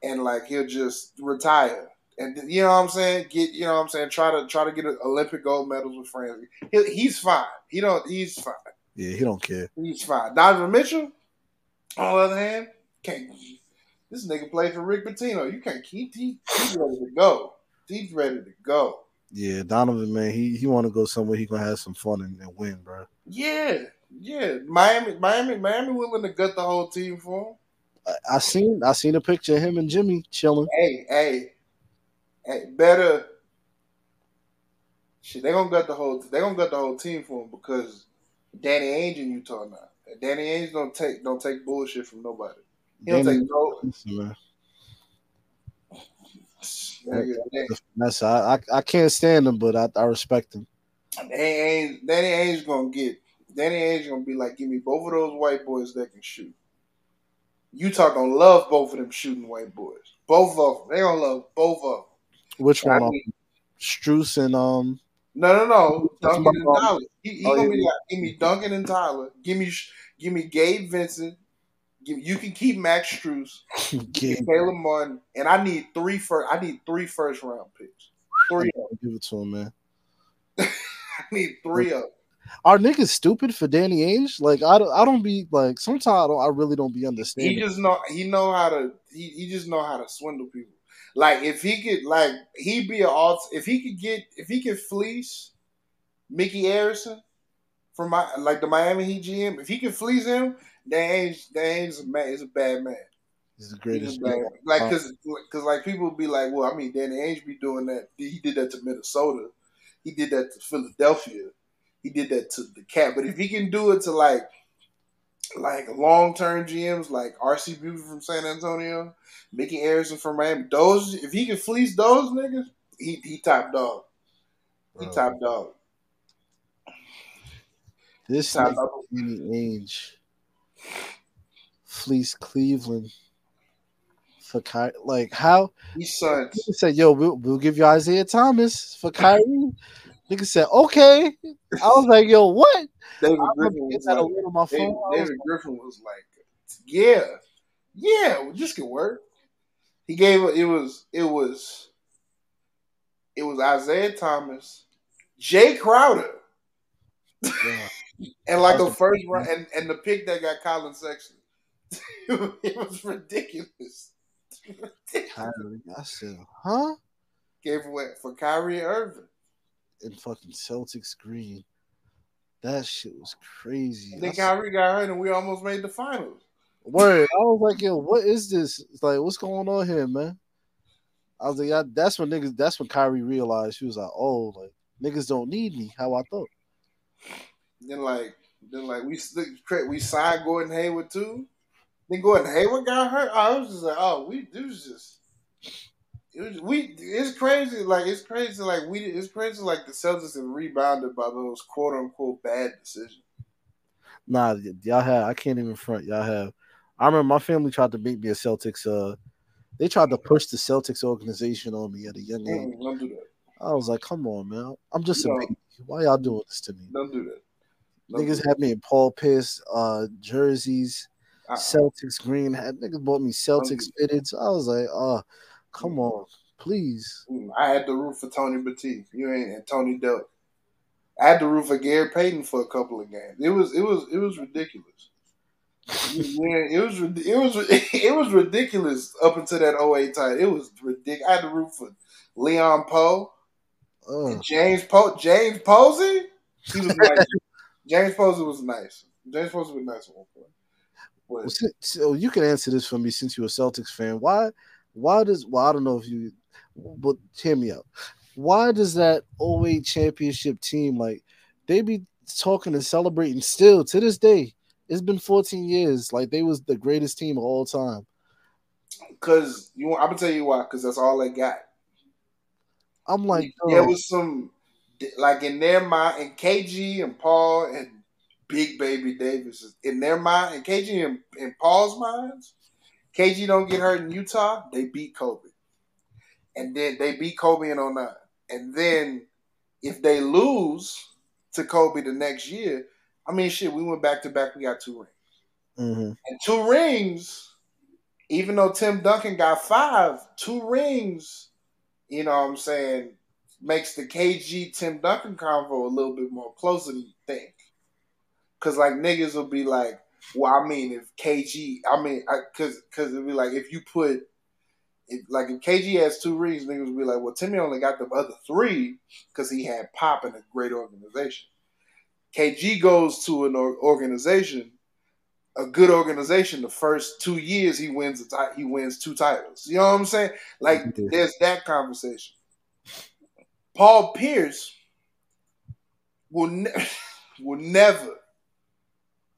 And like he'll just retire. And you know what I'm saying? Get you know what I'm saying? Try to try to get Olympic gold medals with France. He, he's fine. He don't. He's fine. Yeah, he don't care. He's fine. Donovan Mitchell, on the other hand, can't. This nigga played for Rick Pitino. You can't keep. He, he's ready to go. He's ready to go. Yeah, Donovan, man, he he want to go somewhere he gonna have some fun and, and win, bro. Yeah, yeah. Miami, Miami, Miami, willing to gut the whole team for him. I, I seen I seen a picture of him and Jimmy chilling. Hey, hey, hey. Better. Shit, they gonna gut the whole. They gonna gut the whole team for him because Danny Ainge in Utah now. Danny Ainge don't take don't take bullshit from nobody. Take no. Listen, man. Nigga, Danny- That's I, I can't stand him, but I, I respect him. Danny Ainge, gonna get. Danny Ainge gonna be like, give me both of those white boys that can shoot. Utah gonna love both of them shooting white boys. Both of them. They gonna love both of them. Which I one? mean, Strus and um. no, no, no. Duncan and Um, Tyler. He, he oh, gonna yeah. be like, give me Duncan and Tyler. Give me, give me Gabe Vincent. You can keep Max Strus. Caleb Martin, and I need three first. I need three first round picks. Three. give it to him, man. [LAUGHS] I need three of. 'em. Are niggas stupid for Danny Ainge? Like I don't I don't be like sometimes I, don't, I really don't be understanding. He just know he know how to he, he just know how to swindle people. Like if he could like he'd be an alt if he could get if he could fleece Mickey Harrison from my like the Miami Heat GM, if he could fleece him, Dan Ainge is a man is a bad man. He's the greatest. bad man. Like uh, cause, cause like people be like, well, I mean Danny Ainge be doing that. He did that to Minnesota. He did that to Philadelphia. He did that to the Cat. But if he can do it to like like long term GMs like RC Buford from San Antonio, Mickey Harrison from Miami, those if he can fleece those niggas, he he top dog. He Bro. top dog. This Top dog. Danny Ainge fleece Cleveland for Ky- like how He suns. Nigga said, "Yo, we'll, we'll give you Isaiah Thomas for Kyrie." Nigga said, "Okay." I was like, "Yo, what?" David Griffin was like, my phone. David, was Griffin was like, "Yeah, yeah, well, this could work." He gave it was it was it was Isaiah Thomas, Jae Crowder, "Yeah." And like a That's a- first round, and, and the pick that got Collin Sexton. [LAUGHS] it was ridiculous. Kyrie. I said, "Huh?" Gave away for Kyrie Irving. And fucking Celtics green. That shit was crazy. And then I said, Kyrie got hurt, and we almost made the finals. Word. I was like, "Yo, what is this? It's like, what's going on here, man?" I was like, yeah, "That's when niggas. That's when Kyrie realized she was like, oh, like niggas don't need me. How I thought." Then like then like we we signed Gordon Hayward too. Then Gordon Hayward got hurt. I was just like, oh, we it was just it was we it's crazy. Like it's crazy. Like we it's crazy. Like the Celtics have rebounded by those quote unquote bad decisions. Nah, y'all have. I can't even front. Y'all have. I remember my family tried to make me a Celtics. Uh, they tried to push the Celtics organization on me at a young age. Don't do that. I was like, "Come on, man. I'm just No. a baby. Why y'all doing this to me?" Don't do that. Niggas had me in Paul Pierce uh, jerseys. Uh-uh. Celtics green. Had niggas bought me Celtics fitted. So I was like, "Oh, come on, please." Mm, I had the root for Tony Batiste. You ain't and Tony Delk. I had the root for Gary Payton for a couple of games. It was it was it was ridiculous. Yeah, [LAUGHS] it was it was [LAUGHS] it was ridiculous up until that 08 time. It was ridiculous. I had to root for Leon Powe, Uh, and James Poe, James Posey. He was. James Posey was nice. James Posey was nice at one point. well, so oh, you can answer this for me since you're a Celtics fan. Why? Why does? Well, I don't know if you, but hear me out. Why does that 08 championship team like they be talking and celebrating still to this day? It's been 14 years. Like they was the greatest team of all time. because you, I'm gonna tell you why. Because that's all they got. I'm like, there dog, was some like in their mind, and KG and Paul and Big Baby Davis in their mind, and KG and, and Paul's minds, KG don't get hurt in Utah, they beat Kobe, and then they beat Kobe in 09. and then if they lose to Kobe the next year, I mean, shit, we went back to back, we got two rings, mhm. and two rings. Even though Tim Duncan got five, two rings, you know what I'm saying, makes the KG Tim Duncan convo a little bit more closer than you think. Cause like niggas will be like, well, I mean, if KG, I mean, I, cause cause it'd be like if you put, if, like if KG has two rings, niggas would be like, well, Timmy only got the other three because he had Pop in a great organization. KG goes to an organization, a good organization. The first two years, he wins a ti- he wins two titles. You know what I'm saying? Like there's that conversation. Paul Pierce will ne- [LAUGHS] will never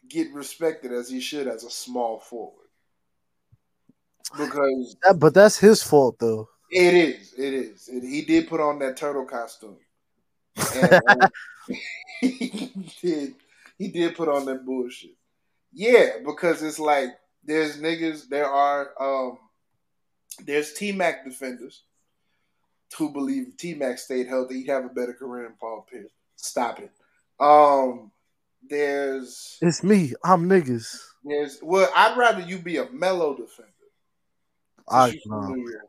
get respected as he should as a small forward. Because That- but that's his fault though. it is it is. It- he did put on that turtle costume. And [LAUGHS] uh, [LAUGHS] he did he did put on that bullshit. Yeah because it's like there's niggas there are um there's T-Mac defenders who believe T-Mac stayed healthy he'd have a better career than Paul Pierce stop it um there's It's me. I'm niggas. there's well I'd rather you be a mellow defender I shoot know. from New York.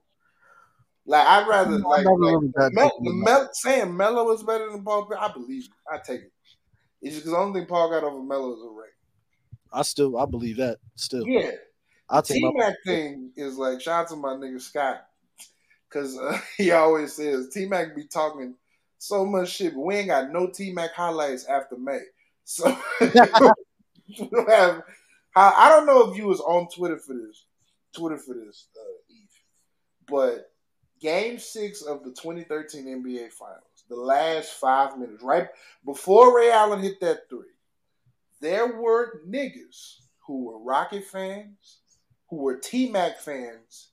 Like I'd rather I'm like, like really that Mel, big the on Mel, saying Melo is better than Paul. Pierce, I believe it. I take it. It's just because the only thing Paul got over Melo is a ring. I still I believe that. Still, Yeah, I take T my Mac thing is like shout out to my nigga Scott because uh, [LAUGHS] he always says T Mac be talking so much shit, but we ain't got no T Mac highlights after May. [LAUGHS] So have. I don't know if you was on Twitter for this, Twitter for this, uh, Eve, but Game Six of the 2013 NBA Finals, the last five minutes, right before Ray Allen hit that three, there were niggas who were Rocket fans, who were T Mac fans,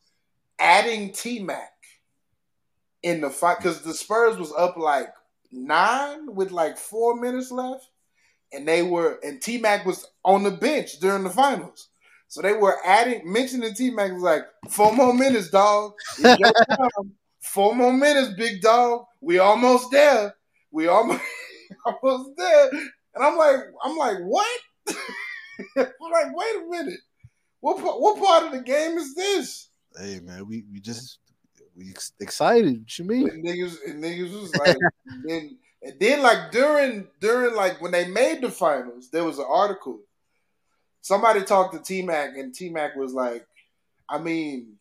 adding T Mac in the fight because the Spurs was up like nine with like four minutes left, and they were and T Mac was on the bench during the finals. So they were adding mentioning T Mac was like four more minutes, dog. It's your [LAUGHS] time. Four more minutes, big dog. We almost there. We almost [LAUGHS] almost there. And I'm like, I'm like, what? [LAUGHS] I'm like, wait a minute. What what part of the game is this? Hey man, we we just we excited. What you mean? And niggas and niggas was like, [LAUGHS] and then and then like during during like when they made the finals, there was an article. Somebody talked to T Mac, and T Mac was like, I mean,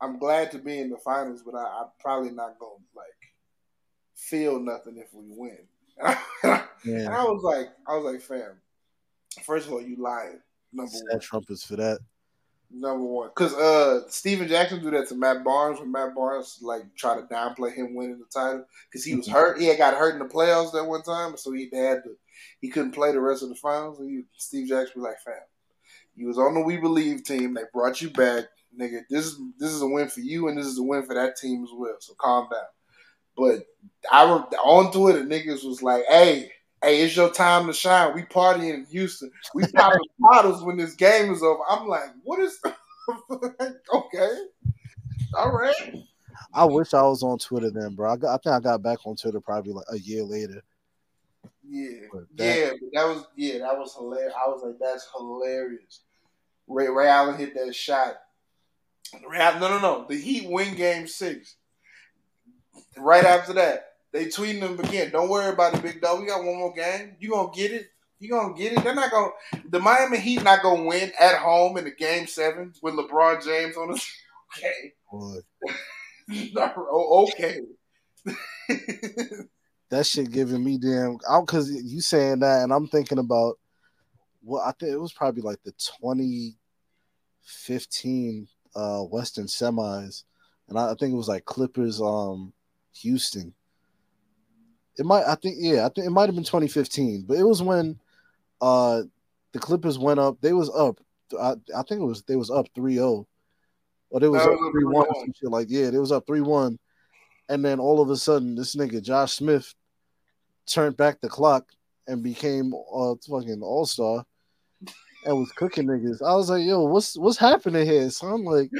I'm glad to be in the finals, but I, I'm probably not gonna like feel nothing if we win. [LAUGHS] And Man, I was like, I was like, fam. First of all, you lying. Number one. sad trumpets for that. Number one, because uh, Steven Jackson do that to Matt Barnes when Matt Barnes like try to downplay him winning the title because he was hurt. He had got hurt in the playoffs that one time, so he had to he couldn't play the rest of the finals. And he, Steve Jackson was like, "Fam, you was on the We Believe team. They brought you back, nigga. This is this is a win for you, and this is a win for that team as well. So calm down." But I on Twitter, niggas was like, "Hey." Hey, it's your time to shine. We partying in Houston. We popping [LAUGHS] bottles when this game is over. I'm like, what is [LAUGHS] okay. All right. I wish I was on Twitter then, bro. I, got, I think I got back on Twitter probably like a year later. Yeah. But that- yeah, but that was yeah, that was hilarious. I was like, that's hilarious. Ray, Ray Allen hit that shot. Ray no, no, no. The Heat win game six. Right after that, they tweeting them again. Don't worry about it, big dog. We got one more game. You gonna get it. You gonna get it. They're not gonna. The Miami Heat not gonna win at home in the game seven with LeBron James on the. [LAUGHS] okay. [LAUGHS] Oh, okay. [LAUGHS] that shit giving me damn out because you saying that, and I'm thinking about well, I think it was probably like the 2015 uh Western semis, and I, I think it was like Clippers, um, Houston. It might, I think, yeah, I think it might have been 2015, but it was when uh the Clippers went up. They was up. I, I think it was they was up 3-0. Or they was up it was 3-1 or some shit like yeah, they was up 3-1. And then all of a sudden, this nigga Josh Smith turned back the clock and became a fucking all star and was cooking niggas. I was like, yo, what's what's happening here? So I'm like,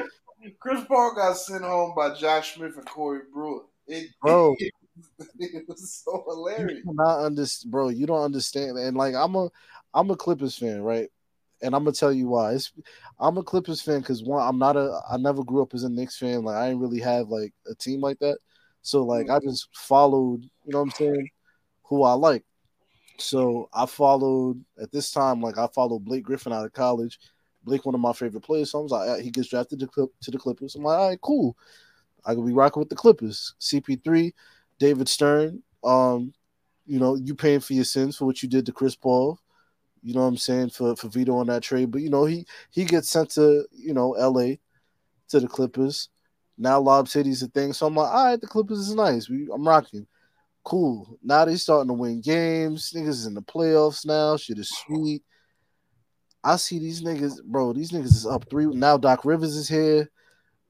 Chris Paul got sent home by Josh Smith and Corey Brewer. It, Bro. it, [LAUGHS] was so hilarious. cannot understand, bro. You don't understand. And like, I'm a I'm a Clippers fan, right? And I'm gonna tell you why. It's, I'm a Clippers fan because one, I'm not a. I never grew up as a Knicks fan. Like, I didn't really have like a team like that. So like, I just followed. You know what I'm saying? Who I like. So I followed at this time, like I followed Blake Griffin out of college. Blake, one of my favorite players. So I was like, "Ah, he gets drafted to, Clip, to the Clippers. I'm like, all right, cool. I could be rocking with the Clippers. CP3, David Stern. Um, you know, you paying for your sins for what you did to Chris Paul. You know what I'm saying for for veto on that trade. But you know, he he gets sent to you know LA to the Clippers. Now Lob City's a thing. So I'm like, all right, the Clippers is nice. We, I'm rocking. Cool. Now they starting to win games. Niggas is in the playoffs now. Shit is sweet. I see these niggas, bro. These niggas is up three. Now Doc Rivers is here.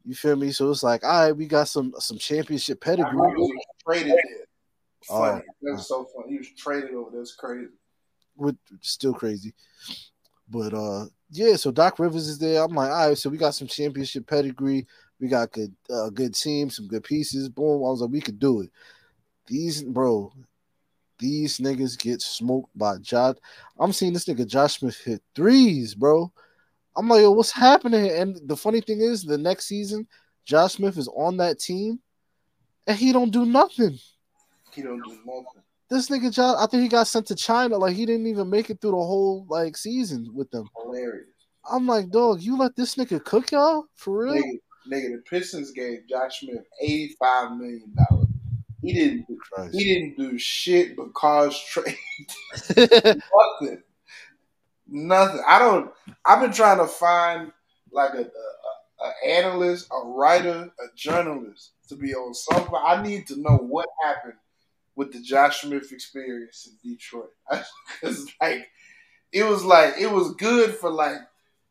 You feel me? So it's like, all right, we got some some championship pedigree. Traded there. Funny. Oh. That was so funny. He was traded over. That's crazy. with still crazy. But uh yeah, so Doc Rivers is there. I'm like, all right, so we got some championship pedigree. We got good uh good team, some good pieces. Boom. I was like, we could do it. These bro, these niggas get smoked by Josh. I'm seeing this nigga Josh Smith hit threes, bro. I'm like, yo, what's happening? And the funny thing is, the next season, Josh Smith is on that team, and he don't do nothing. He don't do nothing. This nigga Josh, I think he got sent to China. Like he didn't even make it through the whole like season with them. Hilarious. I'm like, dog, you let this nigga cook y'all for real? Nigga, nigga, the Pistons gave Josh Smith eighty-five million dollars. He didn't. Christ. He didn't do shit but cause trade. [LAUGHS] [LAUGHS] Nothing. Nothing. I don't. I've been trying to find like a, a, a, a analyst, a writer, a journalist to be on something. I need to know what happened with the Josh Smith experience in Detroit. [LAUGHS] Because like it was like it was good for like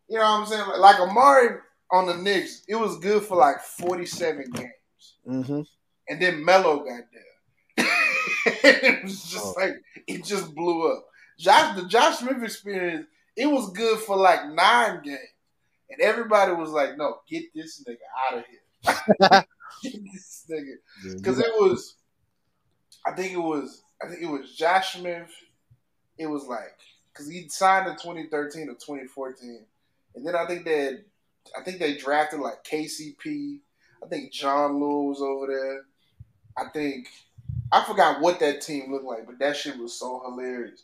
you know what I'm saying. Like, like Amar'e on the Knicks, it was good for like 47 games, hmm and then Melo got there. [LAUGHS] it was just Oh. like it just blew up. Josh, the Josh Smith experience, it was good for like nine games, and everybody was like, "No, get this nigga out of here, [LAUGHS] [LAUGHS] get this nigga." Because it was, I think it was, I think it was Josh Smith. It was like because he signed in 2013 or 2014, and then I think that I think they drafted like KCP. I think John Lewis was over there. I think I forgot what that team looked like, but that shit was so hilarious.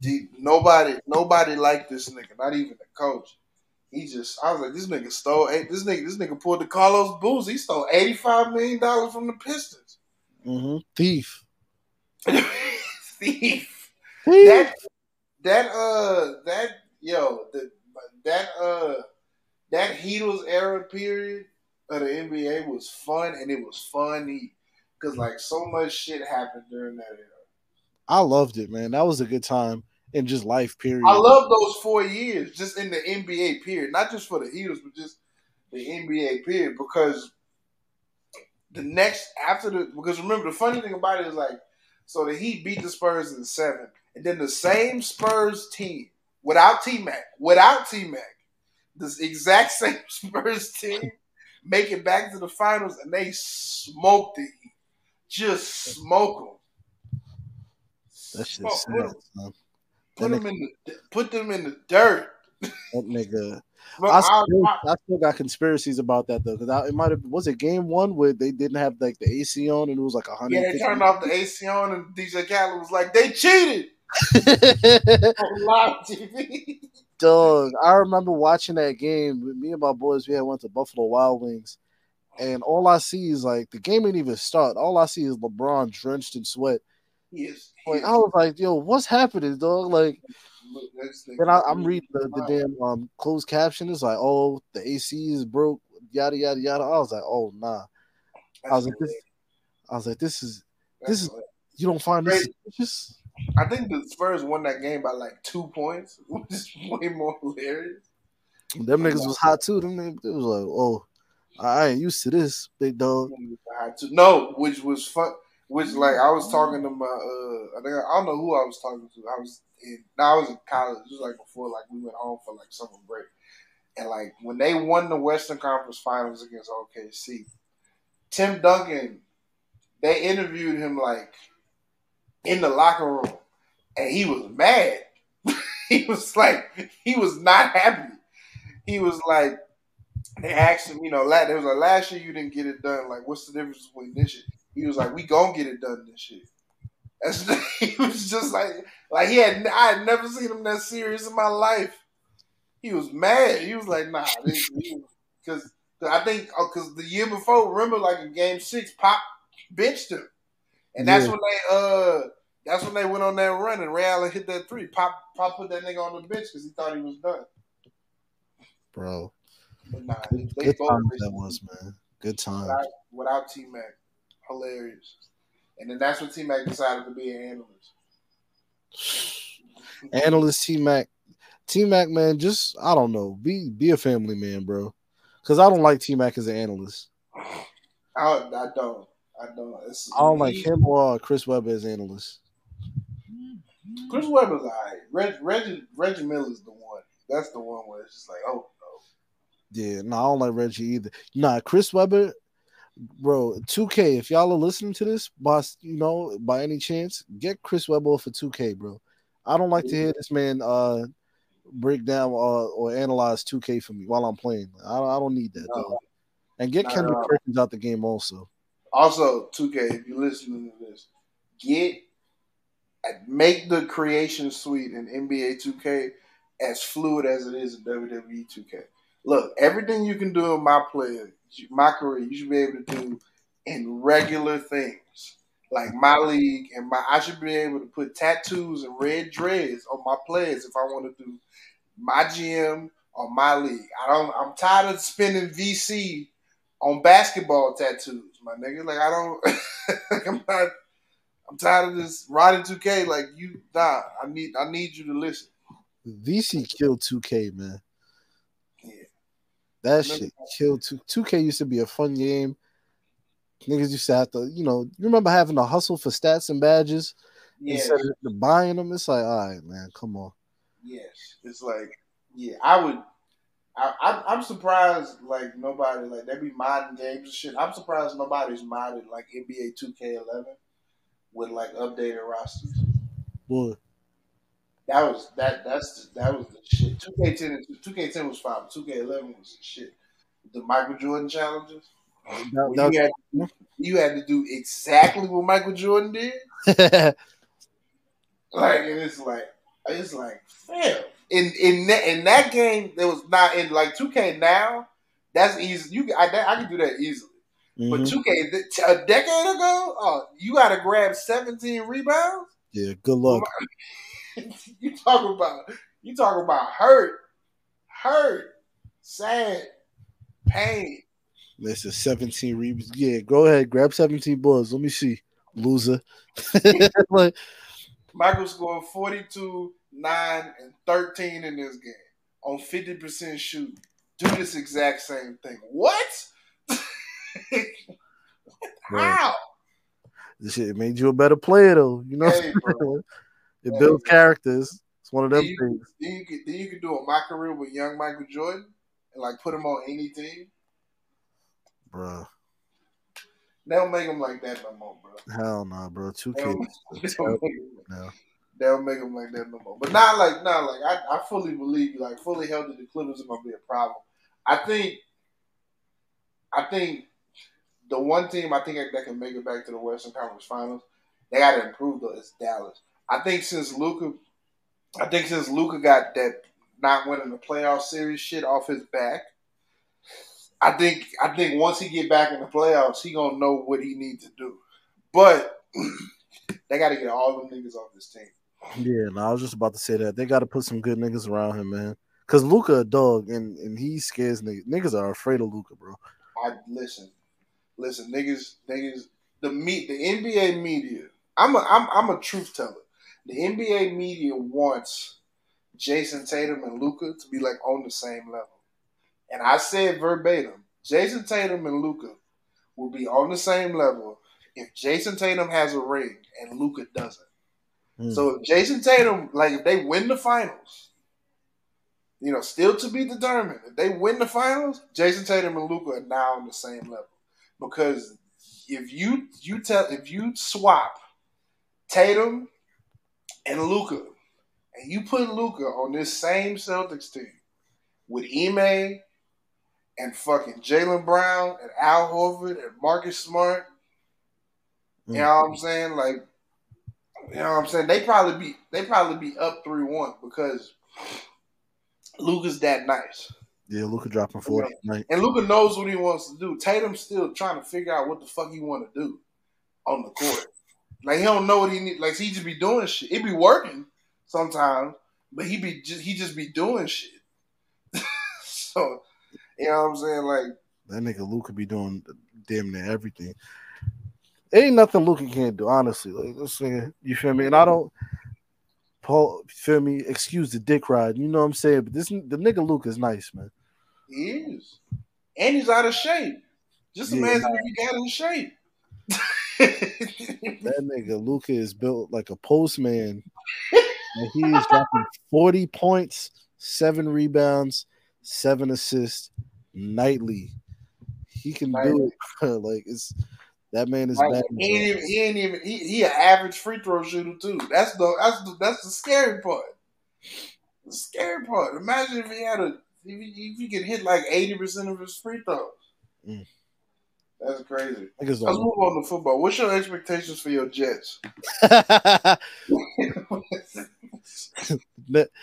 Deep, nobody nobody liked this nigga, not even the coach. He just I was like, this nigga stole eight. This nigga this nigga pulled the Carlos Booz. He stole eighty five million dollars from the Pistons. hmm Thief. [LAUGHS] Thief. Thief. That that uh that yo the that uh that Heatles era period of the NBA was fun and it was funny because like so much shit happened during that era. I loved it, man. That was a good time in just life, period. I love those four years just in the NBA period, not just for the Heatles, but just the NBA period because the next after the because remember the funny thing about it is like so the Heat beat the Spurs in seven, and then the same Spurs team without T Mac, without T Mac, this exact [LAUGHS] same Spurs team make it back to the finals and they smoke the Heat, just smoke them. That's just sad, put 'em- son. Put them in the put them in the dirt. [LAUGHS] That nigga. [LAUGHS] Look, I I- still, I- I still got conspiracies about that though, because it might have was it game one where they didn't have like the AC on and it was like a hundred. Yeah, they turned off the AC on, and DJ Khaled was like, "They cheated [LAUGHS] on live TV." Dog, I remember watching that game. with Me and my boys, we had went to Buffalo Wild Wings, and all I see is like the game ain't even start. All I see is LeBron drenched in sweat. He Like I was like, "Yo, what's happening, dog?" Like, look, this nigga- then I, I'm reading the, the damn um closed caption. It's like, "Oh, the AC is broke." Yada yada yada. I was like, "Oh nah." I was like, "This." I was like, "This is this is- you don't find this Crazy. suspicious?" I think the Spurs won that game by like two points, [LAUGHS] which is way more hilarious. Them niggas was hot too. Them niggas, it was like, "Oh, I ain't used to this, big dog." To- No, which was fun. Which like I was talking to my, uh, I don't know who I was talking to. I was in, I was in college. It was like before, like we went home for like summer break, and like when they won the Western Conference Finals against OKC, Tim Duncan, they interviewed him like in the locker room, and he was mad. [LAUGHS] he was like, he was not happy. He was like, they asked him, you know, there was like last year you didn't get it done. Like, what's the difference between this year? He was like, we gonna get it done this year. That's [LAUGHS] he was just like like he had I had never seen him that serious in my life. He was mad. He was like, nah, because I think because the year before, remember, like in Game Six, Pop benched him, and that's Yeah. when they uh that's when they went on that run and Ray Allen hit that three. Pop Pop put that nigga on the bench because he thought he was done. bro. But nah, Good, they good times that was, man. Good times. without, without T Mac. Hilarious. And then that's when T Mac decided to be an analyst. [SIGHS] Analyst T Mac, T Mac, man, just I don't know, be be a family man, bro. Because I don't like T Mac as an analyst. I, I don't. I don't. It's, I don't like him or Chris Webber as analyst. Chris Webber's alright. Reg, Reggie Reggie Miller's the one. That's the one where it's just like, oh no. Yeah, no, I don't like Reggie either. Nah, Chris Webber, bro, 2K. If y'all are listening to this, boss, you know, by any chance, get Chris Webber for 2K, bro. I don't like to hear this man uh break down uh, or analyze 2K for me while I'm playing. I, I don't need that, No. And get Not Kendrick. Perkins out the game also. Also, 2K, if you're listening to this, get make the creation suite in NBA 2K as fluid as it is in WWE 2K. Look, everything you can do in my player, my career, you should be able to do in regular things. Like my league and my I should be able to put tattoos and red dreads on my players if I want to do my GM or my league. I don't I'm tired of spending VC on basketball tattoos, my nigga. Like I don't like [LAUGHS] I'm not I'm tired of this riding 2K. Like you nah, I need I need you to listen. VC killed 2K, man. That shit killed 2 2K used to be a fun game. Niggas used to have to, you know, you remember having to hustle for stats and badges Yeah. instead of buying them? It's like, all right, man, come on. Yes. It's like yeah, I would I, I'm, I'm surprised like nobody like they be modding games and shit. I'm surprised nobody's modded like NBA 2K11 with like updated rosters. Boy, That was that that's the, that was the shit. 2K10 and 2K10 was fine, 2K11 was the shit. The Michael Jordan challenges. you, had, you had to do exactly what Michael Jordan did. [LAUGHS] Like, and it's like, it's like, fam. In in that, in that game, there was not in like 2K now. That's easy. You I, I can do that easily. But Mhm. 2K th- a decade ago, oh, you got to grab 17 rebounds. yeah, good luck. [LAUGHS] [LAUGHS] you talk about you talk about hurt, hurt, sad, pain. Is 17 rebounds. Yeah, go ahead, grab 17 boards. Let me see, loser. [LAUGHS] like, Michael scored 42, 9, and 13 in this game on 50% shooting. Do this exact same thing. What? [LAUGHS] How? this shit made you a better player, though. You know, Hey, bro. It builds characters. It's one of them Then you, things, then, you could, then you could do a my career with young Michael Jordan and like put him on any team. bro. They don't make him like that no more, bro. Hell no, bro. 2K. They don't, [LAUGHS] they don't make him, they don't make him like that no more. But not like, not like, I, I fully believe you. Like, fully healthy, the Clippers are going to be a problem. I think, I think the one team I think that can make it back to the Western Conference Finals, they got to improve though. Is Dallas. I think since Luka, I think since Luka got that not winning the playoff series shit off his back, I think I think once he get back in the playoffs, he gonna know what he needs to do. But [CLEARS THROAT] they got to get all them niggas off this team. Yeah, no, I was just about to say that. They got to put some good niggas around him, man. Cause Luka a dog, and and he scares niggas. Niggas are afraid of Luka, bro. I listen, listen, niggas, niggas. The meet the NBA media. I'm a I'm I'm a truth teller. The NBA media wants Jayson Tatum and Luka to be like on the same level, and I said verbatim, Jayson Tatum and Luka will be on the same level if Jayson Tatum has a ring and Luka doesn't. Mm. So if Jayson Tatum, like if they win the finals, you know, still to be determined. If they win the finals, Jayson Tatum and Luka are now on the same level. Because if you you tell if you swap Tatum and Luka, and you put Luka on this same Celtics team with Ime and fucking Jaylen Brown and Al Horford and Marcus Smart, you know what I'm saying? Like You know what I'm saying? They probably be they probably be up three one because Luka's that nice. Yeah, Luka dropping forty tonight. And Luka knows what he wants to do. Tatum's still trying to figure out what the fuck he want to do on the court. Like he don't know what he need. Like he just be doing shit. It be working sometimes, but he be just he just be doing shit. [LAUGHS] so you know what I'm saying? Like That nigga Luka be doing damn near everything. Ain't nothing Luka can't do, honestly. Like this nigga, you feel me? And I don't Paul feel me, excuse the dick ride, you know what I'm saying? But this the nigga Luke is nice, man. he is, and he's out of shape. Just Yeah. imagine if he got in shape. [LAUGHS] That nigga Luka is built like a postman. and he is dropping 40 points, seven rebounds, seven assists nightly. He can do it. [LAUGHS] like it's that man is Like, bad. he ain't even he ain't even he, he an average free throw shooter too. That's the that's the that's the scary part. The scary part. Imagine if he had a if he, if he could hit like eighty percent of his free throws. Mm. That's crazy. Niggas Let's don't move on to football. What's your expectations for your Jets? That-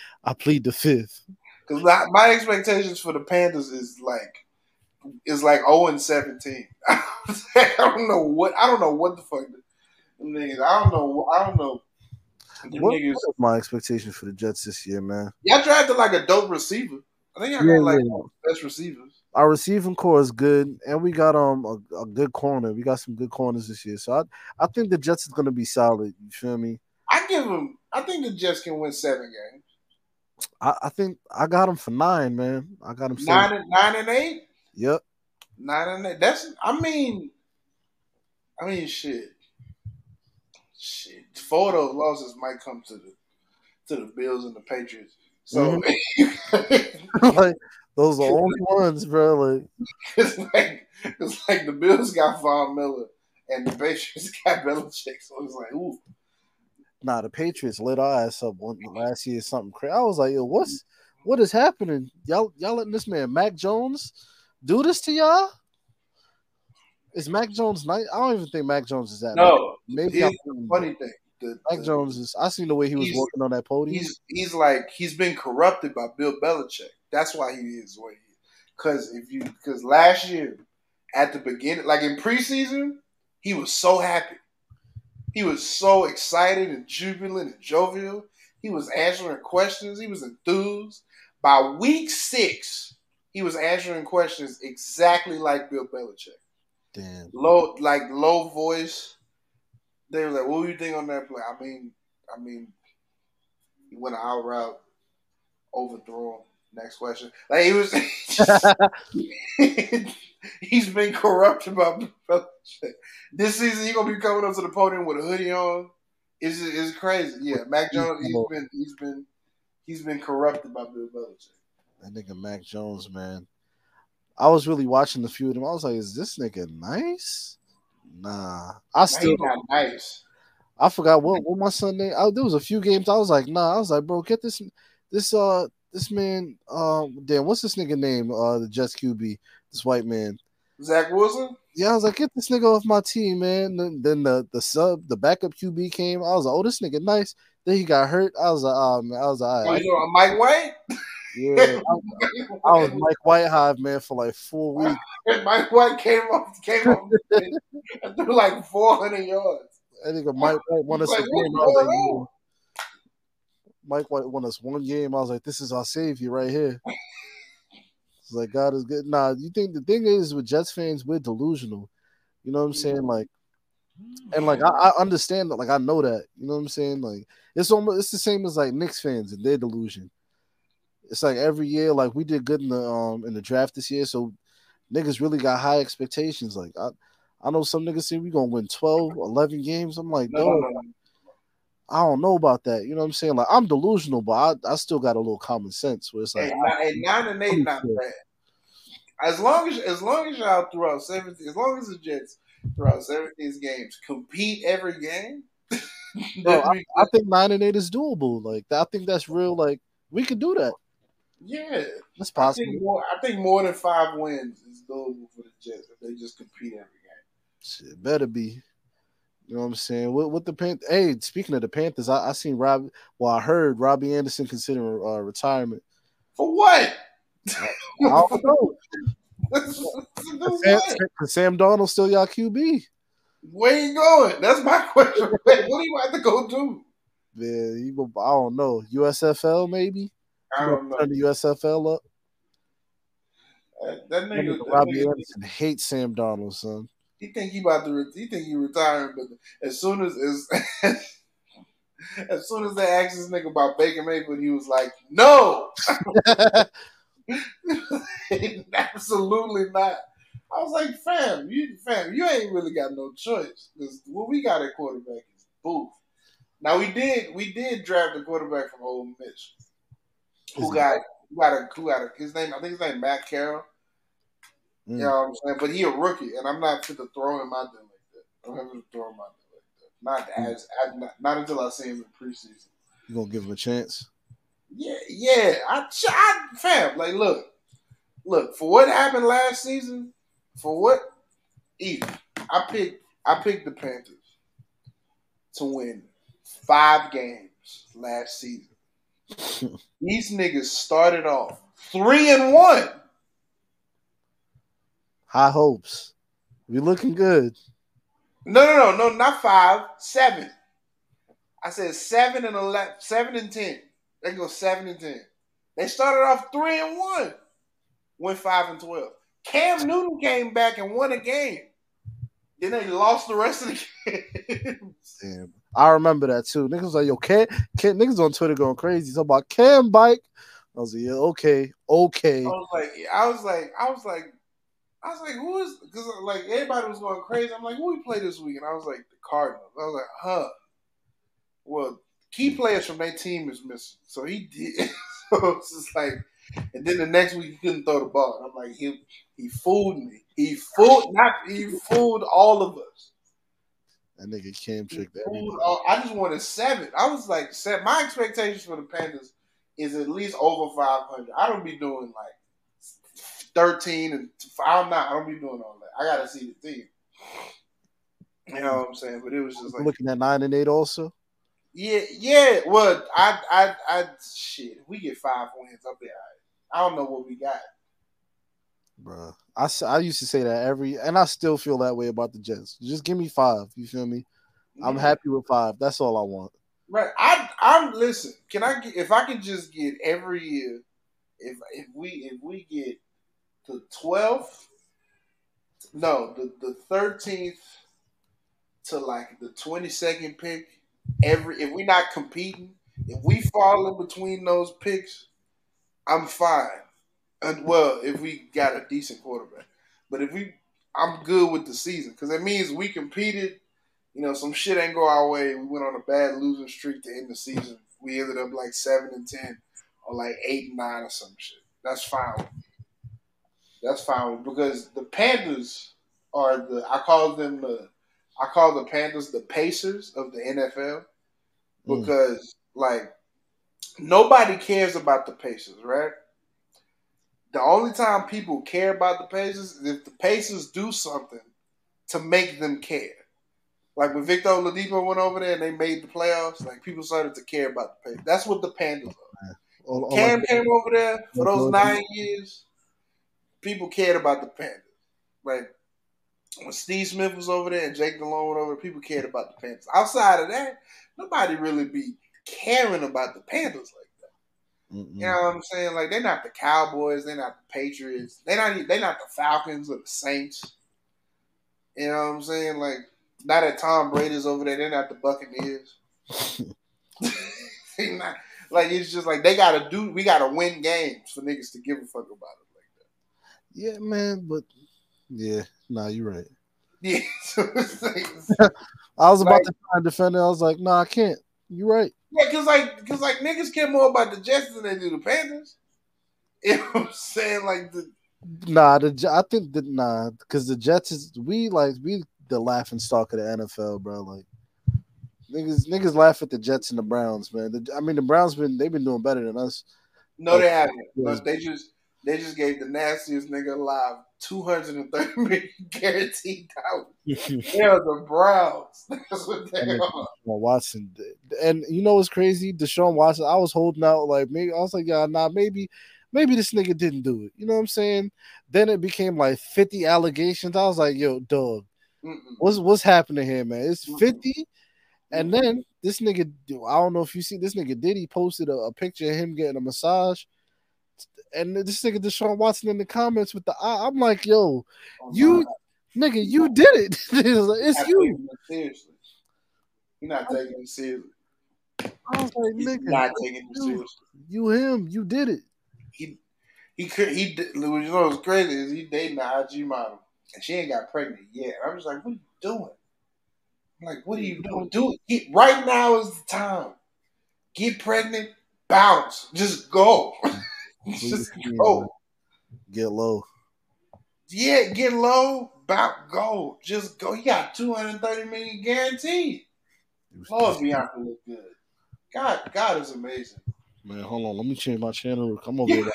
[LAUGHS] I plead the fifth. Because my, my expectations for the Panthers is like is like zero and seventeen. [LAUGHS] I don't know what I don't know what the fuck them niggas. I don't know. I don't know. Them What, niggas. what is my expectation for the Jets this year, man? Y'all drafted like a dope receiver. I think y'all Yeah, got like yeah. one of the best receivers. Our receiving core is good, and we got um a, a good corner. We got some good corners this year, so I I think the Jets is gonna be solid. You feel me? I give them. I think the Jets can win seven games. I, I think I got him for nine, man. I got him Nine seven. and nine and eight. Yep. Nine and eight. That's. I mean. I mean, shit. Shit. Four of those losses might come to the to the Bills and the Patriots. So [LAUGHS] [LAUGHS] like those are the only ones, bro. Like [LAUGHS] it's like it's like the Bills got Von Miller and the Patriots [LAUGHS] got Belichick. So it's like, ooh, nah, the Patriots lit our ass up one last year. Something crazy. I was like, yo, what's what is happening? Y'all y'all letting this man Mac Jones do this to y'all? Is Mac Jones nice? I don't even think Mac Jones is that. nice. no. maybe Here's the funny thing. The, Mac the- Jones is. I seen the way he was working on that podium. he's he's like he's been corrupted by Bill Belichick. That's why he is what he is. Because if you because last year at the beginning, like in preseason, he was so happy. He was so excited and jubilant and jovial. He was answering questions. He was enthused. By week six, he was answering questions exactly like Bill Belichick. Damn. Low, like low voice. They were like, "What do you think on that play?" I mean, I mean, he went an out route, overthrow him. Next question. Like he was, [LAUGHS] he's been corrupted by Bill Belichick. This season, he gonna be coming up to the podium with a hoodie on. It's it's crazy. Yeah, Mac Jones. He's been he's been he's been corrupted by Bill Belichick. That nigga Mac Jones, man. I was really watching the few of them. I was like, is this nigga nice? Nah. I still he's not nice. I forgot what what my son name. I, there was a few games I was like, nah. I was like, bro, get this this uh this man um damn what's this nigga name? Uh the Jets QB, this white man. Zach Wilson. Yeah, I was like, get this nigga off my team, man. Then, then the the sub, the backup QB came. I was like, oh, this nigga nice. Then he got hurt. I was like, oh man, I was like, Oh, right. you know Mike White. yeah. I, I was [LAUGHS] Mike Whitehive, man, for like four weeks. [LAUGHS] Mike White came off came off and threw like four hundred yards. I think Mike White won us Like, a game. what's I was like, going on? yo. Mike White won us one game. I was like, this is our savior right here. It's like God is good. Nah, you think the thing is with Jets fans, we're delusional. You know what I'm saying? Like, and like I, I understand that. Like I know that. You know what I'm saying? Like it's almost it's the same as like Knicks fans and their delusion. It's like every year, like we did good in the um in the draft this year, so niggas really got high expectations. Like I, I know some niggas say we gonna win 12, 11 games. I'm like, No, dog, no, no. I don't know about that. You know what I'm saying? Like I'm delusional, but I, I still got a little common sense where it's like Hey, nine, hey, nine and eight, not bad. As long as as long as y'all throughout seventy, as long as the Jets throughout seventeen games compete every game, [LAUGHS] Bro, that'd I think nine and eight is doable. Like I think that's real. Like we could do that. yeah. That's I possible. think more. I think more than five wins is doable for the Jets if they just compete every game. Shit, better be. You know what I'm saying? What what the Pan- Hey, speaking of the Panthers, I, I seen Rob. Well, I heard Robbie Anderson considering uh, retirement. For what? I don't know. [LAUGHS] Sam. Sam Darnold still y'all QB. Where you going? That's my question. [LAUGHS] What do you have to go do? Yeah, you go, I don't know. USFL maybe. I don't know. Turn the USFL up. That, that nigga, that Robbie nigga Anderson hates Sam Darnold, son. He think he about to re- he think he retiring, but as soon as as, [LAUGHS] as soon as they asked this nigga about Baker Mayfield, he was like, "No, [LAUGHS] [LAUGHS] absolutely not." I was like, "Fam, you fam, you ain't really got no choice because what we got at quarterback is Booth." Now we did we did draft a quarterback from Ole Miss who got who got a who got a, his name I think his name Matt Corral. Mm. You know what I'm saying? But he a rookie, and I'm not fit to throw him out there like that. I'm not to throw him out there like that. Not as, as not, not until I see him in preseason. You gonna give him a chance? Yeah, yeah. I, I fam, like look, look for what happened last season. For what? Easy. I picked. I picked the Panthers to win five games last season. [LAUGHS] These niggas started off three and one. High hopes. We looking good. No, no, no, no, not five, seven. I said seven and eleven, seven and ten. They go seven and ten. They started off three and one, went five and twelve. Cam Newton came back and won a game. Then they lost the rest of the [LAUGHS] game. Damn. I remember that too. Niggas like, yo, Cam, Cam niggas on Twitter going crazy. Talking about Cam bike. I was like, yeah, okay, okay. I was like, I was like, I was like, I was like, who is? Because uh, like everybody was going crazy. I'm like, who we play this week? And I was like, the Cardinals. I was like, huh. Well, key players from their team is missing, so he did. [LAUGHS] so it's just like, and then the next week he couldn't throw the ball. And I'm like, he he fooled me. He fooled not. He fooled all of us. That nigga Cam tricked all- I just wanted seven. I was like, set. My expectations for the Panthers is at least over 500. I don't be doing like 13 and I'm not. I don't be doing all that. I gotta see the team. You know what I'm saying? But it was just like, Looking at nine and eight also. yeah, yeah. Well, I, I, I, shit. We get five wins, I'll be all right. I don't know what we got. Bruh. I used to say that every, and I still feel that way about the Jets. Just give me five. You feel me? I'm happy with five. That's all I want. Right. I I'm listen. Can I get if I can just get every year, if if we if we get the twelfth, no, the the thirteenth to like the twenty second pick, every if we're not competing, if we fall in between those picks, I'm fine. And well, if we got a decent quarterback, but if we, I'm good with the season because it means we competed you know, some shit ain't go our way. We went on a bad losing streak to end the season. We ended up like seven and ten, or like eight and nine or some shit. That's fine. That's fine because the Panthers are the I call them the I call the Panthers the Pacers of the NFL Mm. because like nobody cares about the Pacers, right? The only time people care about the Pacers is if the Pacers do something to make them care. Like when Victor Oladipo went over there and they made the playoffs, like people started to care about the Pacers. That's what the Panthers are. All- all Cam I- came over there for those nine years. People cared about the Panthers. Like when Steve Smith was over there and Jake went over, there, people cared about the Panthers. Outside of that, nobody really be caring about the Panthers like that. Mm-mm. You know what I'm saying? Like they're not the Cowboys, they're not the Patriots, they're not they're not the Falcons or the Saints. You know what I'm saying? Like now that Tom Brady's over there, they're not the Buccaneers. [LAUGHS] not like it's just like they gotta do we gotta win games for niggas to give a fuck about that. Yeah, man, but yeah, nah, you're right. Yeah. [LAUGHS] So like, [LAUGHS] I was about Like- to try and defend it. I was like, nah, I can't. You're right. yeah, cause like cause like niggas care more about the Jets than they do the Panthers. [LAUGHS] You know what I'm saying? Like the Nah, the J- I think that nah, because the Jets is we like we the laughing stock of the NFL, bro. Like niggas, niggas laugh at the Jets and the Browns, man. The, I mean, the Browns been they've been doing better than us. no they haven't. They just They just gave the nastiest nigga alive two hundred and thirty million [LAUGHS] guaranteed dollars. [LAUGHS] They're the Browns. [LAUGHS] That's what they Yeah. are. Watson. And you know what's crazy? Deshaun Watson, I was holding out like maybe I was like, yeah, nah, maybe, maybe this nigga didn't do it. You know what I'm saying? Then it became like 50 allegations. I was like, yo, dog, Mm-mm. what's what's happening here, man? It's 50. And then this nigga, I don't know if you see this nigga did he posted a, a picture of him getting a massage. And this nigga Deshaun Watson in the comments with the eye. I'm like, yo, Oh, you nigga, you did it. [LAUGHS] it's you. seriously. You're not taking it seriously. I was like, He's nigga, not taking it seriously. you him, you did it. He he could he did- you know what's crazy is he dating an IG model and she ain't got pregnant yet. I'm just like, what are you doing? I'm like, what are you doing? Do it. Get, right now is the time. Get pregnant, bounce, just go, [LAUGHS] just go. Oh. Get low. Yeah, get low, About go, just go. He got 230 million guaranteed. Lord, Bianca look good. God, God is amazing. Man, hold on. Let me change my channel. Come over here.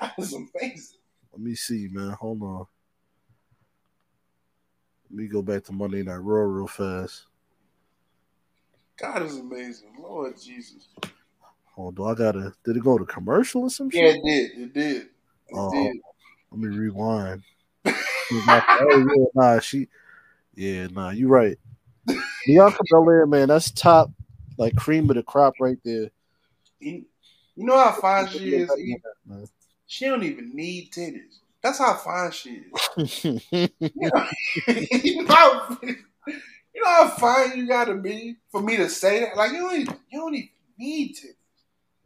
God is amazing. Let me see, man. Hold on. Let me go back to Monday Night Raw real fast. God is amazing. Lord Jesus. On. I gotta. Did it go to commercial or some Yeah, shit? it did. It did. It Oh. oh did. Let me rewind. oh yeah, nah. She. Yeah, nah. You right. Bianca Belair, man. That's top, like cream of the crop right there. You, you know how fine she is? She don't even need titties. That's how fine she is. [LAUGHS] you, know, [LAUGHS] you, know how, you know how fine you gotta be for me to say that? Like you don't even, you don't even need titties.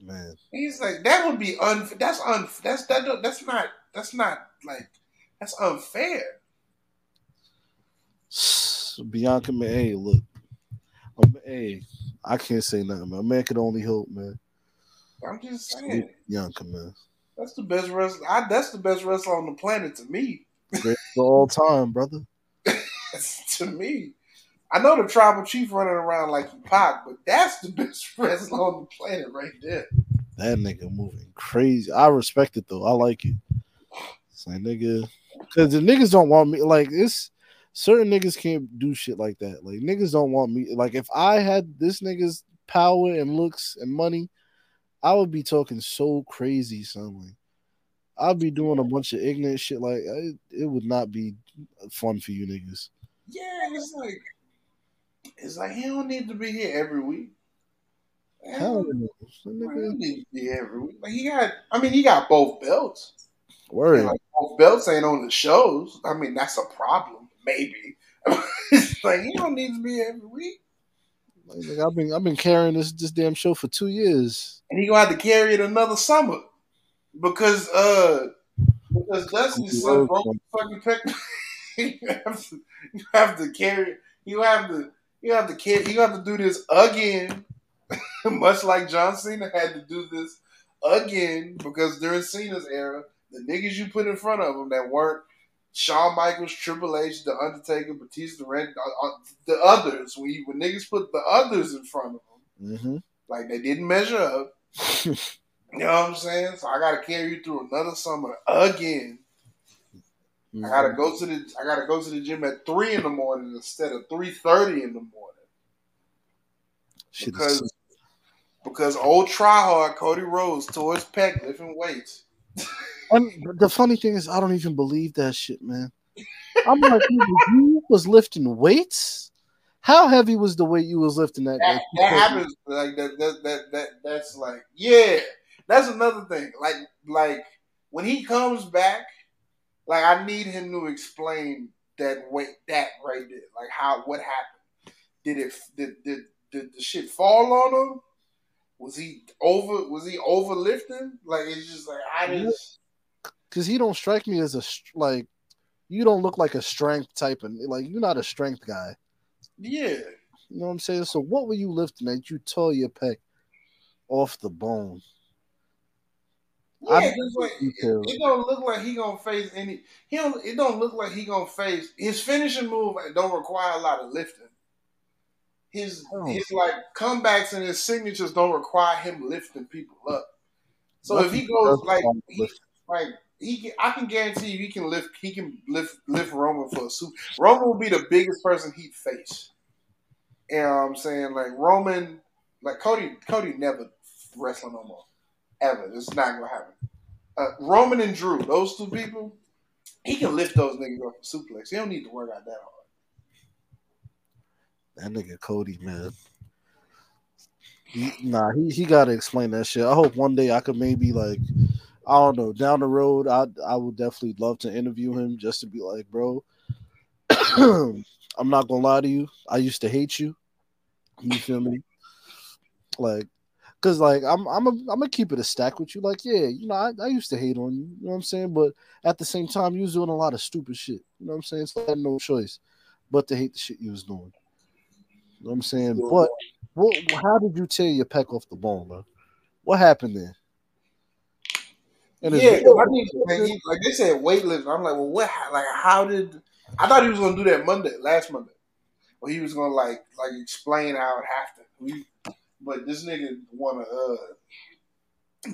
Man. He's like that would be un that's un that's that that's not that's not like that's unfair. [SIGHS] Bianca, man. Hey, look. Um, hey, I can't say nothing, man. A man can only hope, man. I'm just saying Bianca, man. that's the best wrestler. I, that's the best wrestler on the planet to me. Great for all time, brother. [LAUGHS] to me. I know the tribal chief running around like he Pac, but that's the [LAUGHS] best wrestler on the planet right there. That nigga moving crazy. I respect it though. I like it. It's like nigga, because the niggas don't want me. Like this, certain niggas can't do shit like that. Like niggas don't want me. Like if I had this nigga's power and looks and money, I would be talking so crazy, son. Like I'd be doing a bunch of ignorant shit. Like it, it would not be fun for you niggas. Yeah, it's like it's like he don't need to be here every week. Hell no. He don't need to be every week. Like he got, I mean, he got both belts. word. And, like both belts ain't on the shows. I mean, that's a problem, maybe. it's [LAUGHS] like he don't need to be every week, Like, I've been I've been carrying this this damn show for two years. and he gonna have to carry it another summer because uh because Dusty's son broke fucking pec. [LAUGHS] you have to you have to carry you have to you have to carry you have to do this again, [LAUGHS] much like John Cena had to do this again because during Cena's era, the niggas you put in front of him that weren't Shawn Michaels, Triple H, The Undertaker, Batista, Randy, uh, uh, the others when you, when niggas put the others in front of them, Mm-hmm. like they didn't measure up. [LAUGHS] You know what I'm saying? So I gotta carry you through another summer again. I gotta mm-hmm. go to the I gotta go to the gym at three in the morning instead of three thirty in the morning Shit because because old tryhard Cody Rhodes tore his pec lifting weights. And the funny thing is, I don't even believe that shit, man. I'm like, you was lifting weights. How heavy was the weight you was lifting that That, day? that happens like that, that that that that's like yeah. That's another thing. Like like when he comes back, like I need him to explain that weight that right there. Like how what happened. Did it did did, did the shit fall on him? Was he over was he overlifting? Like it's just like I just Because he don't strike me as a like. You don't look like a strength type, and like you're not a strength guy. yeah. You know what I'm saying? So what were you lifting that you tore your pec off the bone? Yeah, I- like, it, it don't look like he gonna face any. He don't. It don't look like he gonna face his finishing move. Don't require a lot of lifting. His Oh. his like comebacks and his signatures don't require him lifting people up. So if he goes like he, like he can, I can guarantee you he can lift he can lift lift Roman for a suit. Roman will be the biggest person he'd face. You know what I'm saying? Like Roman, like Cody, Cody never wrestle no more. Ever. It's not gonna happen. Uh, Roman and Drew, those two people, he can lift those niggas off the suplex. He don't need to work out that hard. That nigga Cody, man. He, nah, he, he gotta explain that shit. I hope one day I could maybe like I don't know, down the road, I I would definitely love to interview him just to be like, bro, [CLEARS THROAT] I'm not gonna lie to you. I used to hate you. You feel me? Like, cause like I'm I'm a, I'm gonna keep it a stack with you. Like, yeah, you know, I, I used to hate on you. You know what I'm saying? But at the same time, you was doing a lot of stupid shit. You know what I'm saying? So I had no choice but to hate the shit you was doing. You know what I'm saying? But what, how did you tear your pec off the bone, bro? What happened there? And Yeah, it's- I need, like, he- like they said, weightlifting. I'm like, well, what? Like, how did? I thought he was gonna do that Monday, last Monday, where he was gonna like, like explain how it happened. We, but this nigga wanna uh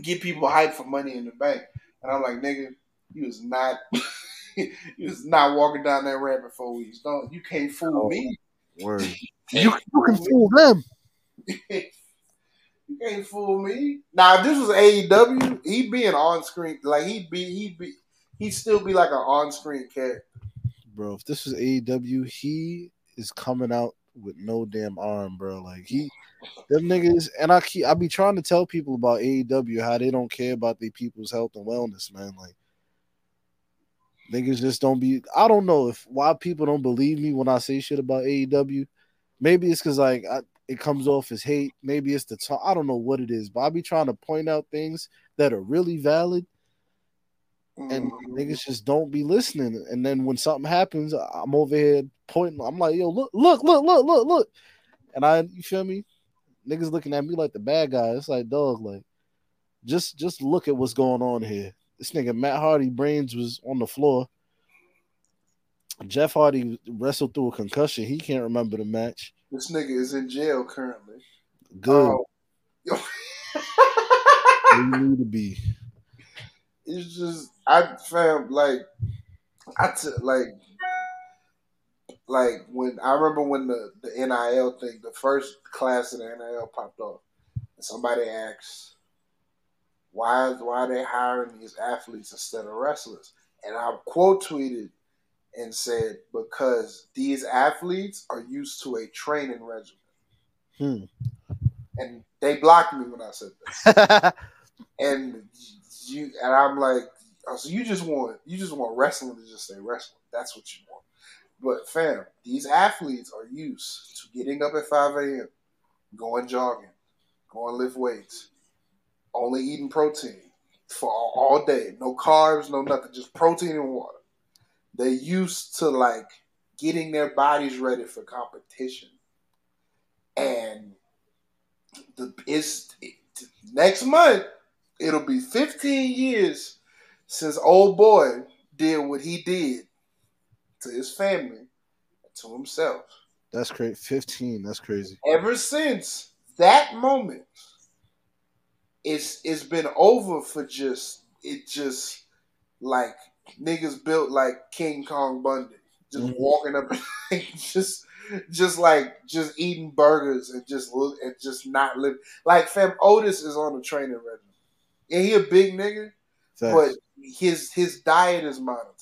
get people hyped for Money in the Bank, and I'm like, nigga, you was not, [LAUGHS] you was not walking down that ramp in four weeks. Don't you can't fool me. Word. [LAUGHS] You, you can fool them. [LAUGHS] You can't fool me. Now, if this was AEW, he'd be an on screen. Like he'd be, he'd be, he'd still be like an on screen character. bro. If this was AEW, he is coming out with no damn arm, bro. Like he, them niggas, and I keep, I be trying to tell people about AEW how they don't care about their people's health and wellness, man. Like niggas just don't be. I don't know if why people don't believe me when I say shit about AEW. Maybe it's because like I, it comes off as hate. Maybe it's the. I don't know what it is, but I be trying to point out things that are really valid and Mhm. niggas just don't be listening. And then when something happens, I'm over here pointing. I'm like, yo, look, look, look, look, look, look. And I, you feel me? Niggas looking at me like the bad guy. It's like, dog, like, just, just look at what's going on here. This nigga Matt Hardy brains was on the floor. Jeff Hardy wrestled through a concussion. He can't remember the match. This nigga is in jail currently. Good. Yo. Where you need to be. It's just I found like I took like like when I remember when the the NIL thing, the first class of the NIL popped off, and somebody asked why is why are they hiring these athletes instead of wrestlers, and I quote tweeted and said because these athletes are used to a training regimen, Hmm. and they blocked me when I said that. [LAUGHS] and you and I'm like, oh, so you just want you just want wrestling to just say wrestling. That's what you want. But fam, these athletes are used to getting up at 5 a.m., going jogging, going lift weights, only eating protein for all, all day. No carbs, no nothing, just protein and water. They used to like getting their bodies ready for competition. And the it's it, next month it'll be 15 years since old boy did what he did to his family to himself. That's crazy. 15. That's crazy. Ever since that moment, it's it's been over for just it just like niggas built like King Kong Bundy, just Mhm. walking up and [LAUGHS] just just like just eating burgers and just look and just not living. like fam Otis is on a training regimen. And he a big nigga, Facts. but his his diet is monitored.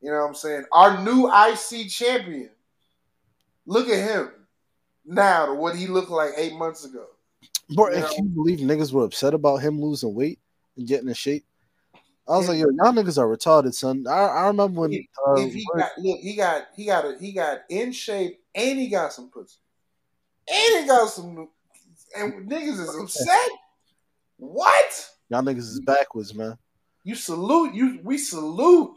You know what I'm saying? Our new IC champion. Look at him now to what he looked like eight months ago. Bro, You know? you believe niggas were upset about him losing weight and getting in shape, I was Yeah. like, yo, y'all niggas are retarded, son. I, I remember when If- uh, if he got look, he got he got a, he got in shape and he got some pussy. And he got some and niggas is [LAUGHS] upset. What? y'all niggas is backwards, man. You salute you we salute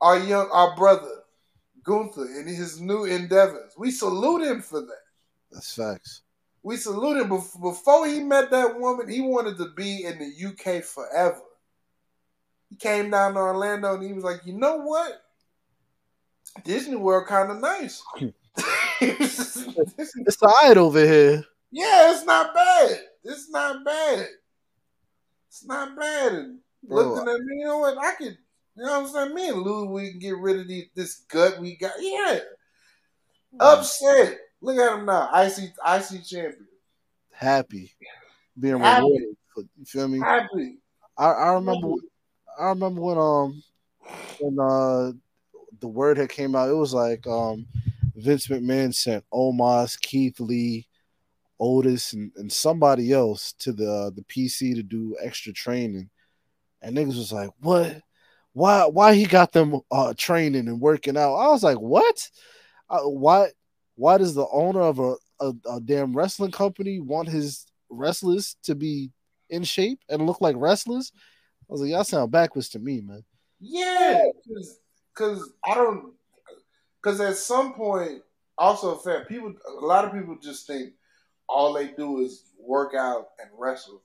our young our brother Gunther in his new endeavors. We salute him for that. That's facts. We salute him before he met that woman. He wanted to be in the UK forever. He came down to Orlando and he was like, you know what? Disney World kind of nice. [LAUGHS] [LAUGHS] It's all right over here. yeah, it's not bad. It's not bad. It's not bad. And Bro, looking at me, you know what? I could, you know what I'm saying? Me and Lou, we can get rid of these, this gut we got. Yeah. Upset. Look at him now. IC, IC champion. happy being Happy. rewarded. You feel me? Happy. I, I remember I remember when um when uh the word had came out, it was like um Vince McMahon sent Omos, Keith Lee, Otis, and, and somebody else to the the PC to do extra training. And niggas was like, What? Why why he got them uh training and working out? I was like, What? Uh, why why does the owner of a, a, a damn wrestling company want his wrestlers to be in shape and look like wrestlers? I was like, y'all sound backwards to me, man. Yeah. Because I don't, because at some point, also, fam, people, a lot of people just think all they do is work out and wrestle.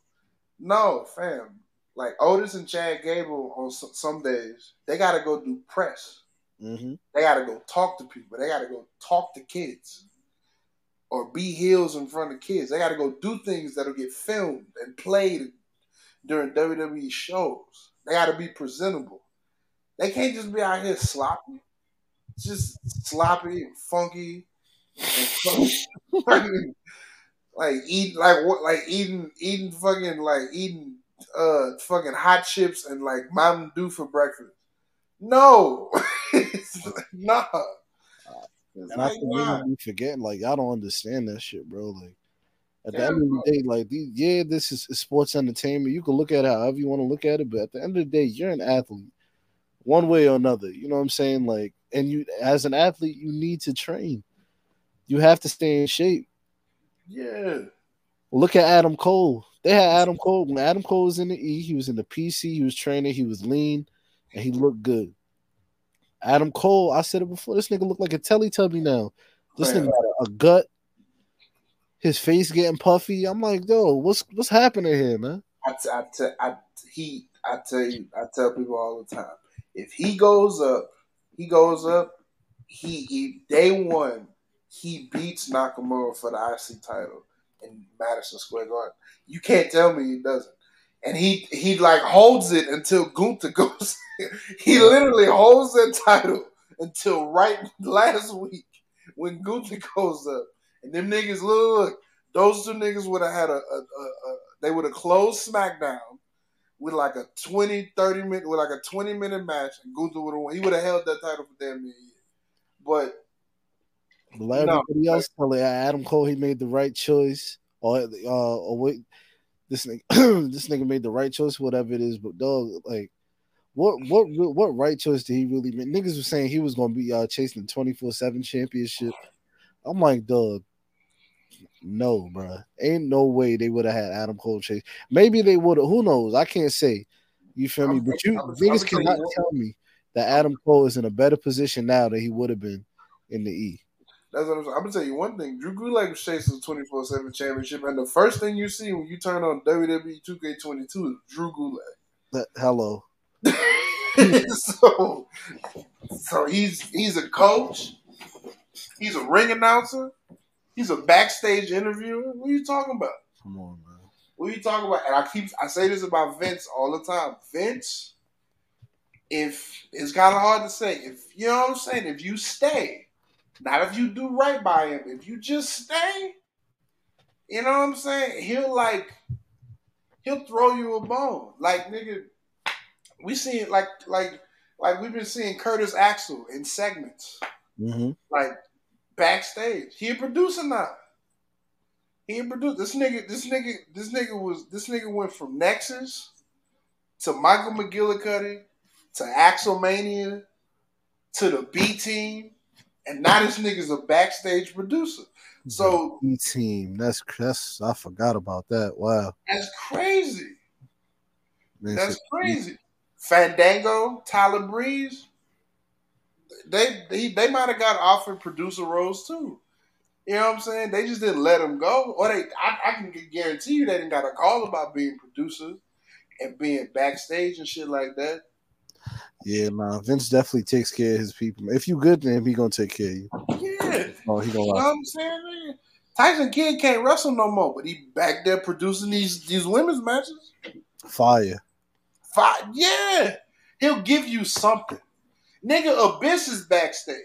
No, fam. Like Otis and Chad Gable on some, days, they got to go do press. Mm-hmm. They got to go talk to people. They got to go talk to kids or be heels in front of kids. They got to go do things that'll get filmed and played during WWE shows. They got to be presentable. They can't just be out here sloppy. Just sloppy and funky and [LAUGHS] fucking, like eating like what like eating eating fucking like eating uh fucking hot chips and like Mountain Dew for breakfast. No, [LAUGHS] nah. It's And I like, think nah. niggas be forgetting, like, y'all don't understand that shit, bro. Like, at the Yeah, end of the day, like, these, yeah, this is sports entertainment. You can look at it however you want to look at it, but at the end of the day, you're an athlete, one way or another. You know what I'm saying? Like, and you, as an athlete, you need to train. You have to stay in shape. Yeah. Look at Adam Cole. They had Adam Cole when Adam Cole was in the E. He was in the PC. He was training. He was lean, and he looked good. Adam Cole, I said it before. This nigga look like a Teletubby now. This Man. nigga got a, a gut. His face getting puffy. I'm like, yo, what's what's happening here, man? I, t- I, t- I, he, I tell you, I tell people all the time, if he goes up, he goes up, he, he day one, he beats Nakamura for the IC title in Madison Square Garden. You can't tell me he doesn't. And he he like holds it until Gunther [LAUGHS] goes. he literally holds that title until right [LAUGHS] last week when Gunther goes up. And them niggas look, those two niggas would have had a, a, a, a they would have closed SmackDown with like a 20, 30 minute with like a 20 minute match and Gunther would have won. He would have held that title for damn near a year. But Like No. everybody else telling Adam Cole he made the right choice, or uh, or wait, this nigga, [CLEARS THROAT] this nigga made the right choice, whatever it is. But dog, like, what what what right choice did he really make? Niggas was saying he was gonna be uh, chasing the twenty four seven championship. I'm like, dog, no, bro, ain't no way they would have had Adam Cole chase. Maybe they would have. Who knows? I can't say. You feel me? But you niggas cannot tell me that Adam Cole is in a better position now than he would have been in the E. That's what I'm saying. I'm gonna tell you one thing. Drew Gulak chases the 24 7 championship, and the first thing you see when you turn on WWE 2K22 is Drew Gulak. That- hello. [LAUGHS] so, so he's he's a coach. He's a ring announcer. He's a backstage interviewer. What are you talking about? Come on, man. What are you talking about? And I keep I say this about Vince all the time. Vince, if it's kind of hard to say, if you know what I'm saying, if you stay, not if you do right by him, if you just stay, you know what I'm saying, he'll like he'll throw you a bone. Like nigga, we see it like like like we've been seeing Curtis Axel in segments Mm-hmm. like backstage. He a producer now. He a producer. This nigga, this nigga, this nigga was this nigga went from Nexus to Michael McGillicuddy to Axelmania to the B team, and now this nigga's a backstage producer. So E team. That's that's I forgot about that. Wow. that's crazy. Man, That's crazy. Fandango, Tyler Breeze, they they, they might have got offered producer roles too. You know what I'm saying? They just didn't let them go, or they I, I can guarantee you they didn't got a call about being producers and being backstage and shit like that. Yeah, man. Vince definitely takes care of his people. If you good to him, he gonna take care of you. Yeah, Oh, he gonna you know what I'm saying? nigga? Tyson Kidd can't wrestle no more, but he back there producing these these women's matches. fire. Fire. yeah, he'll give you something. Nigga, Abyss is backstage.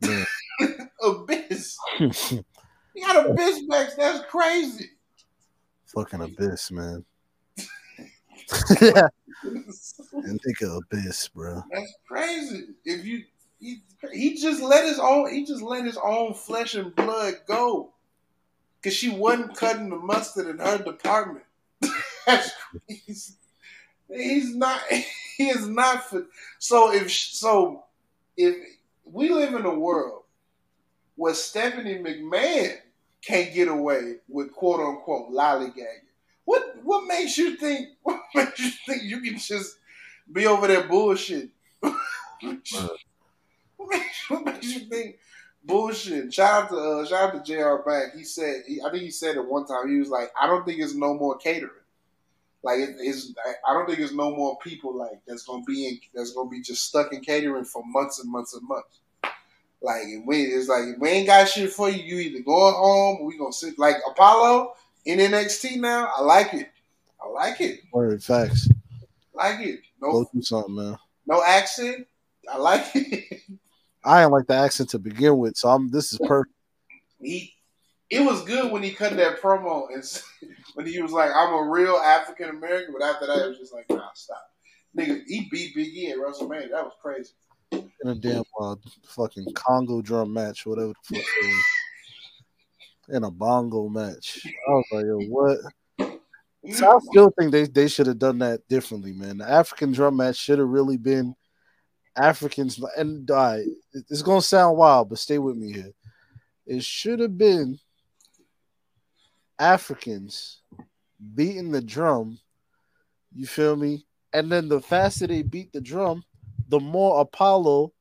Yeah. [LAUGHS] Abyss. You got Abyss backstage. That's crazy. Fucking abyss, man. yeah, [LAUGHS] and think of abyss, bro. That's crazy. If you he, he just let his own he just let his own flesh and blood go. Cause she wasn't cutting the mustard in her department. [LAUGHS] That's crazy. He's not [LAUGHS] he is not for so if so if we live in a world where Stephanie McMahon can't get away with quote unquote lollygagging. What makes you think [LAUGHS] what makes you think you can just be over there bullshit? [LAUGHS] what, makes, what makes you think bullshit? Shout out to uh, shout out to Jr. Bank. He said he, I think he said it one time. He was like, I don't think it's no more catering. Like it, it's I don't think it's no more people like that's gonna be in that's gonna be just stuck in catering for months and months and months. Like we it's like we ain't got shit for you, you either going home or we gonna sit like Apollo in NXT now. I like it. I like it. Word facts. Like it. Go No through something, man. no accent. I like [LAUGHS] it. I ain't like the accent to begin with, so I'm. This is perfect. he it was good when he cut that promo and [LAUGHS] when he was like, "I'm a real African American," but after that, it was just like, "Nah, stop." Nigga, he beat Big E at WrestleMania. That was crazy. In a damn uh, fucking Congo drum match, whatever the fuck. In a bongo match, I was like, "Yo, what?" [LAUGHS] So I still think they, they should have done that differently, man. The African drum match should have really been Africans, and die. It's gonna sound wild, but stay with me here. It should have been Africans beating the drum. You feel me? And then the faster they beat the drum, the more Apollo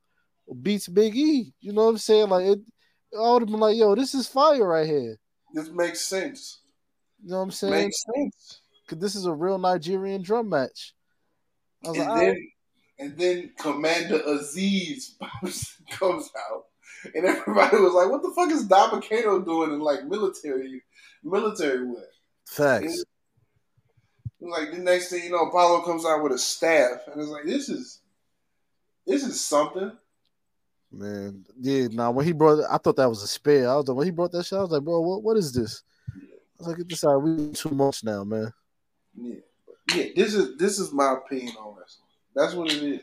beats Big E. You know what I'm saying? Like it, I would have been like, "Yo, this is fire right here." This makes sense. You know what I'm saying? Makes sense. Because this is a real Nigerian drum match. And like, then, and then Commander Azeez [LAUGHS] comes out, and everybody was like, "What the fuck is Dabba-Kato doing in like military military wear?" facts. Was like the next thing you know, Apollo comes out with a staff, and it's like, "This is this is something." Man, yeah. Now when he brought, I thought that was a spare. I was like, when he brought that shit, I was like, bro, what, what is this? I was like, get this out. We too much now, man. Yeah, yeah. This is this is my opinion on wrestling. That's what it is.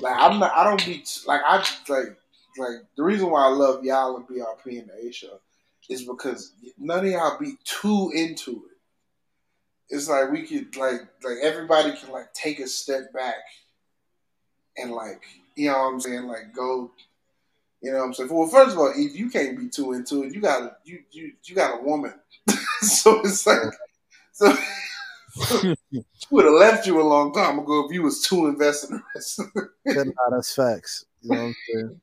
Like I'm not. I don't be like I like like the reason why I love y'all and BRP and the A is because none of y'all be too into it. It's like we could like like everybody can like take a step back and like you know what I'm saying like go. You know what I'm saying? Well, first of all, if you can't be too into it, you got you you you got a woman, [LAUGHS] so it's like so. [LAUGHS] She would have left you a long time ago if you was too invested in wrestling. [LAUGHS] Nah, that's facts. You know what I'm saying?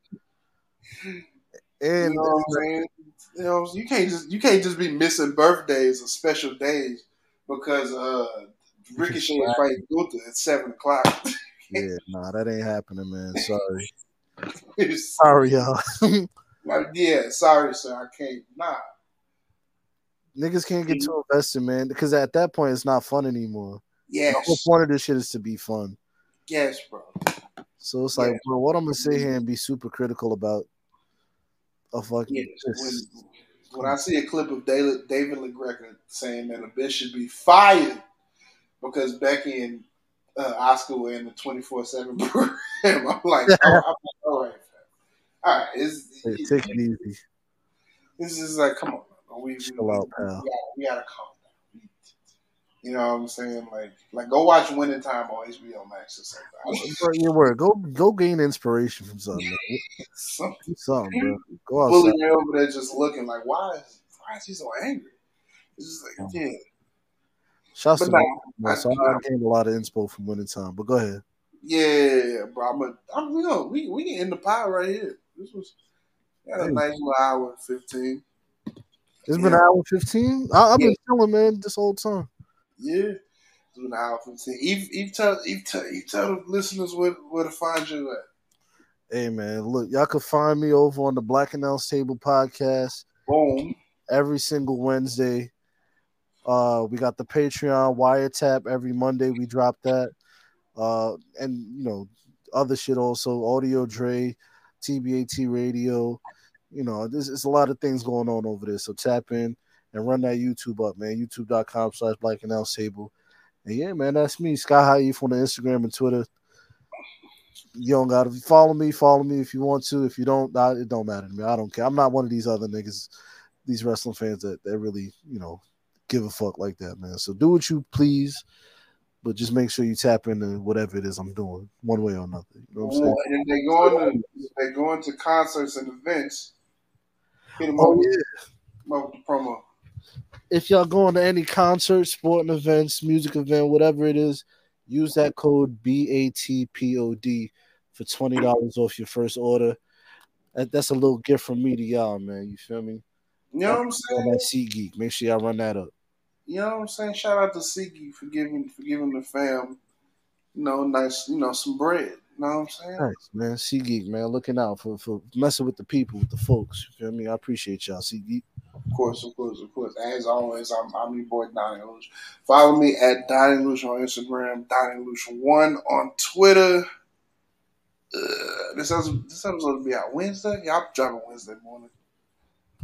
You know what I'm saying? You know, you can't just you can't just be missing birthdays or special days because uh Ricochet is fighting Gunther at seven o'clock. yeah, nah, that ain't happening, man. Sorry, [LAUGHS] sorry, y'all. [LAUGHS] like, yeah, sorry, sir, I can't. Nah, Niggas can't get too invested, man, because at that point it's not fun anymore. Yeah. The whole point of this shit is to be fun. yes, bro. So it's like, Yeah. bro, what I'm gonna sit here and be super critical about a fucking Yes. When, when I see a clip of David David LaGreca saying that a bitch should be fired because Becky and uh, Oscar were in the twenty four seven [LAUGHS] program, I'm like, oh, I'm like, all right, right. It's, take it easy. this is like, come on, we, we, Chill out, pal. gotta, we gotta calm down. You know what I'm saying? Like, like go watch Winning Time on HBO Max or something. Your word. Go go gain inspiration from something. Man. [LAUGHS] Some Do something, bro. Go bully outside. me over there just looking like, why is why is he so angry? It's just like, yeah. Shouts But to I- so I gained a lot of inspo from winning time. But go ahead. Yeah, bro. I'm a, I'm, we, gonna, we, we can end the pile right here. This was got a nice little hour 15. It's been an hour fifteen. I, I've Yeah. been chilling, man, this whole time. Yeah. It's been an hour 15. Eve, Eve, tell, Eve, tell, Eve, tell the listeners where, where to find you at. Hey man, look, y'all can find me over on the Black Announce Table podcast Boom. every single Wednesday. Uh, we got the Patreon wiretap every Monday. We drop that. uh, and you know other shit also. Audio Dre, TBAT Radio. You know, there's, there's a lot of things going on over there. So tap in and run that YouTube up, man. YouTube.com slash Black L Sable. And yeah, man, that's me, Sky High Eve on the Instagram and Twitter. You don't gotta follow me, follow me if you want to. If you don't, I, it don't matter to me. I don't care. I'm not one of these other niggas, these wrestling fans that, that really, you know, give a fuck like that, man. So do what you please, but just make sure you tap into whatever it is I'm doing, one way or another. You know what I'm oh, saying? And if they going to they going to concerts and events, hit them Oh yeah. up promo. if y'all going to any concert, sporting events, music event, whatever it is, use that code BATPOD for twenty dollars off your first order. That, that's a little gift from me to y'all, man. You feel me? You know what I'm On saying? that SeatGeek. Make sure y'all run that up. You know what I'm saying? Shout out to Siki for giving for giving the fam, you know, nice, you know, some bread. You know what I'm saying? Nice, man. SeatGeek, man. Looking out for, for messing with the people, with the folks. You feel me? I appreciate y'all, SeatGeek. Of course, of course, of course. As always, I'm, I'm your boy Donnie Lucia. Follow me at Donnie Lucia on Instagram, Donnie Lucia one on Twitter. Uh, this episode, this episode will be out Wednesday. Yeah, I'm dropping Wednesday morning.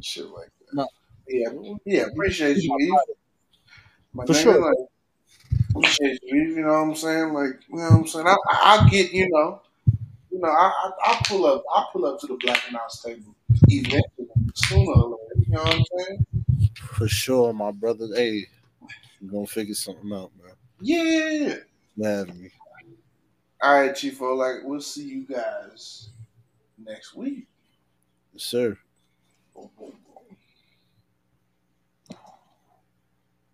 Shit like that. No. Yeah, yeah. Appreciate you, For nigga, sure. Like, appreciate you, know what I'm saying? Like, you know what I'm saying? I, I, get, you know, you know, I, I, I pull up, I pull up to the Black Announce table eventually, sooner or later. You know what I'm saying? For sure, my brother. Hey, we're gonna figure something out, man. Yeah. Man, having me. All right, Chiefo. Like, we'll see you guys next week. Yes, sir. Boom, boom.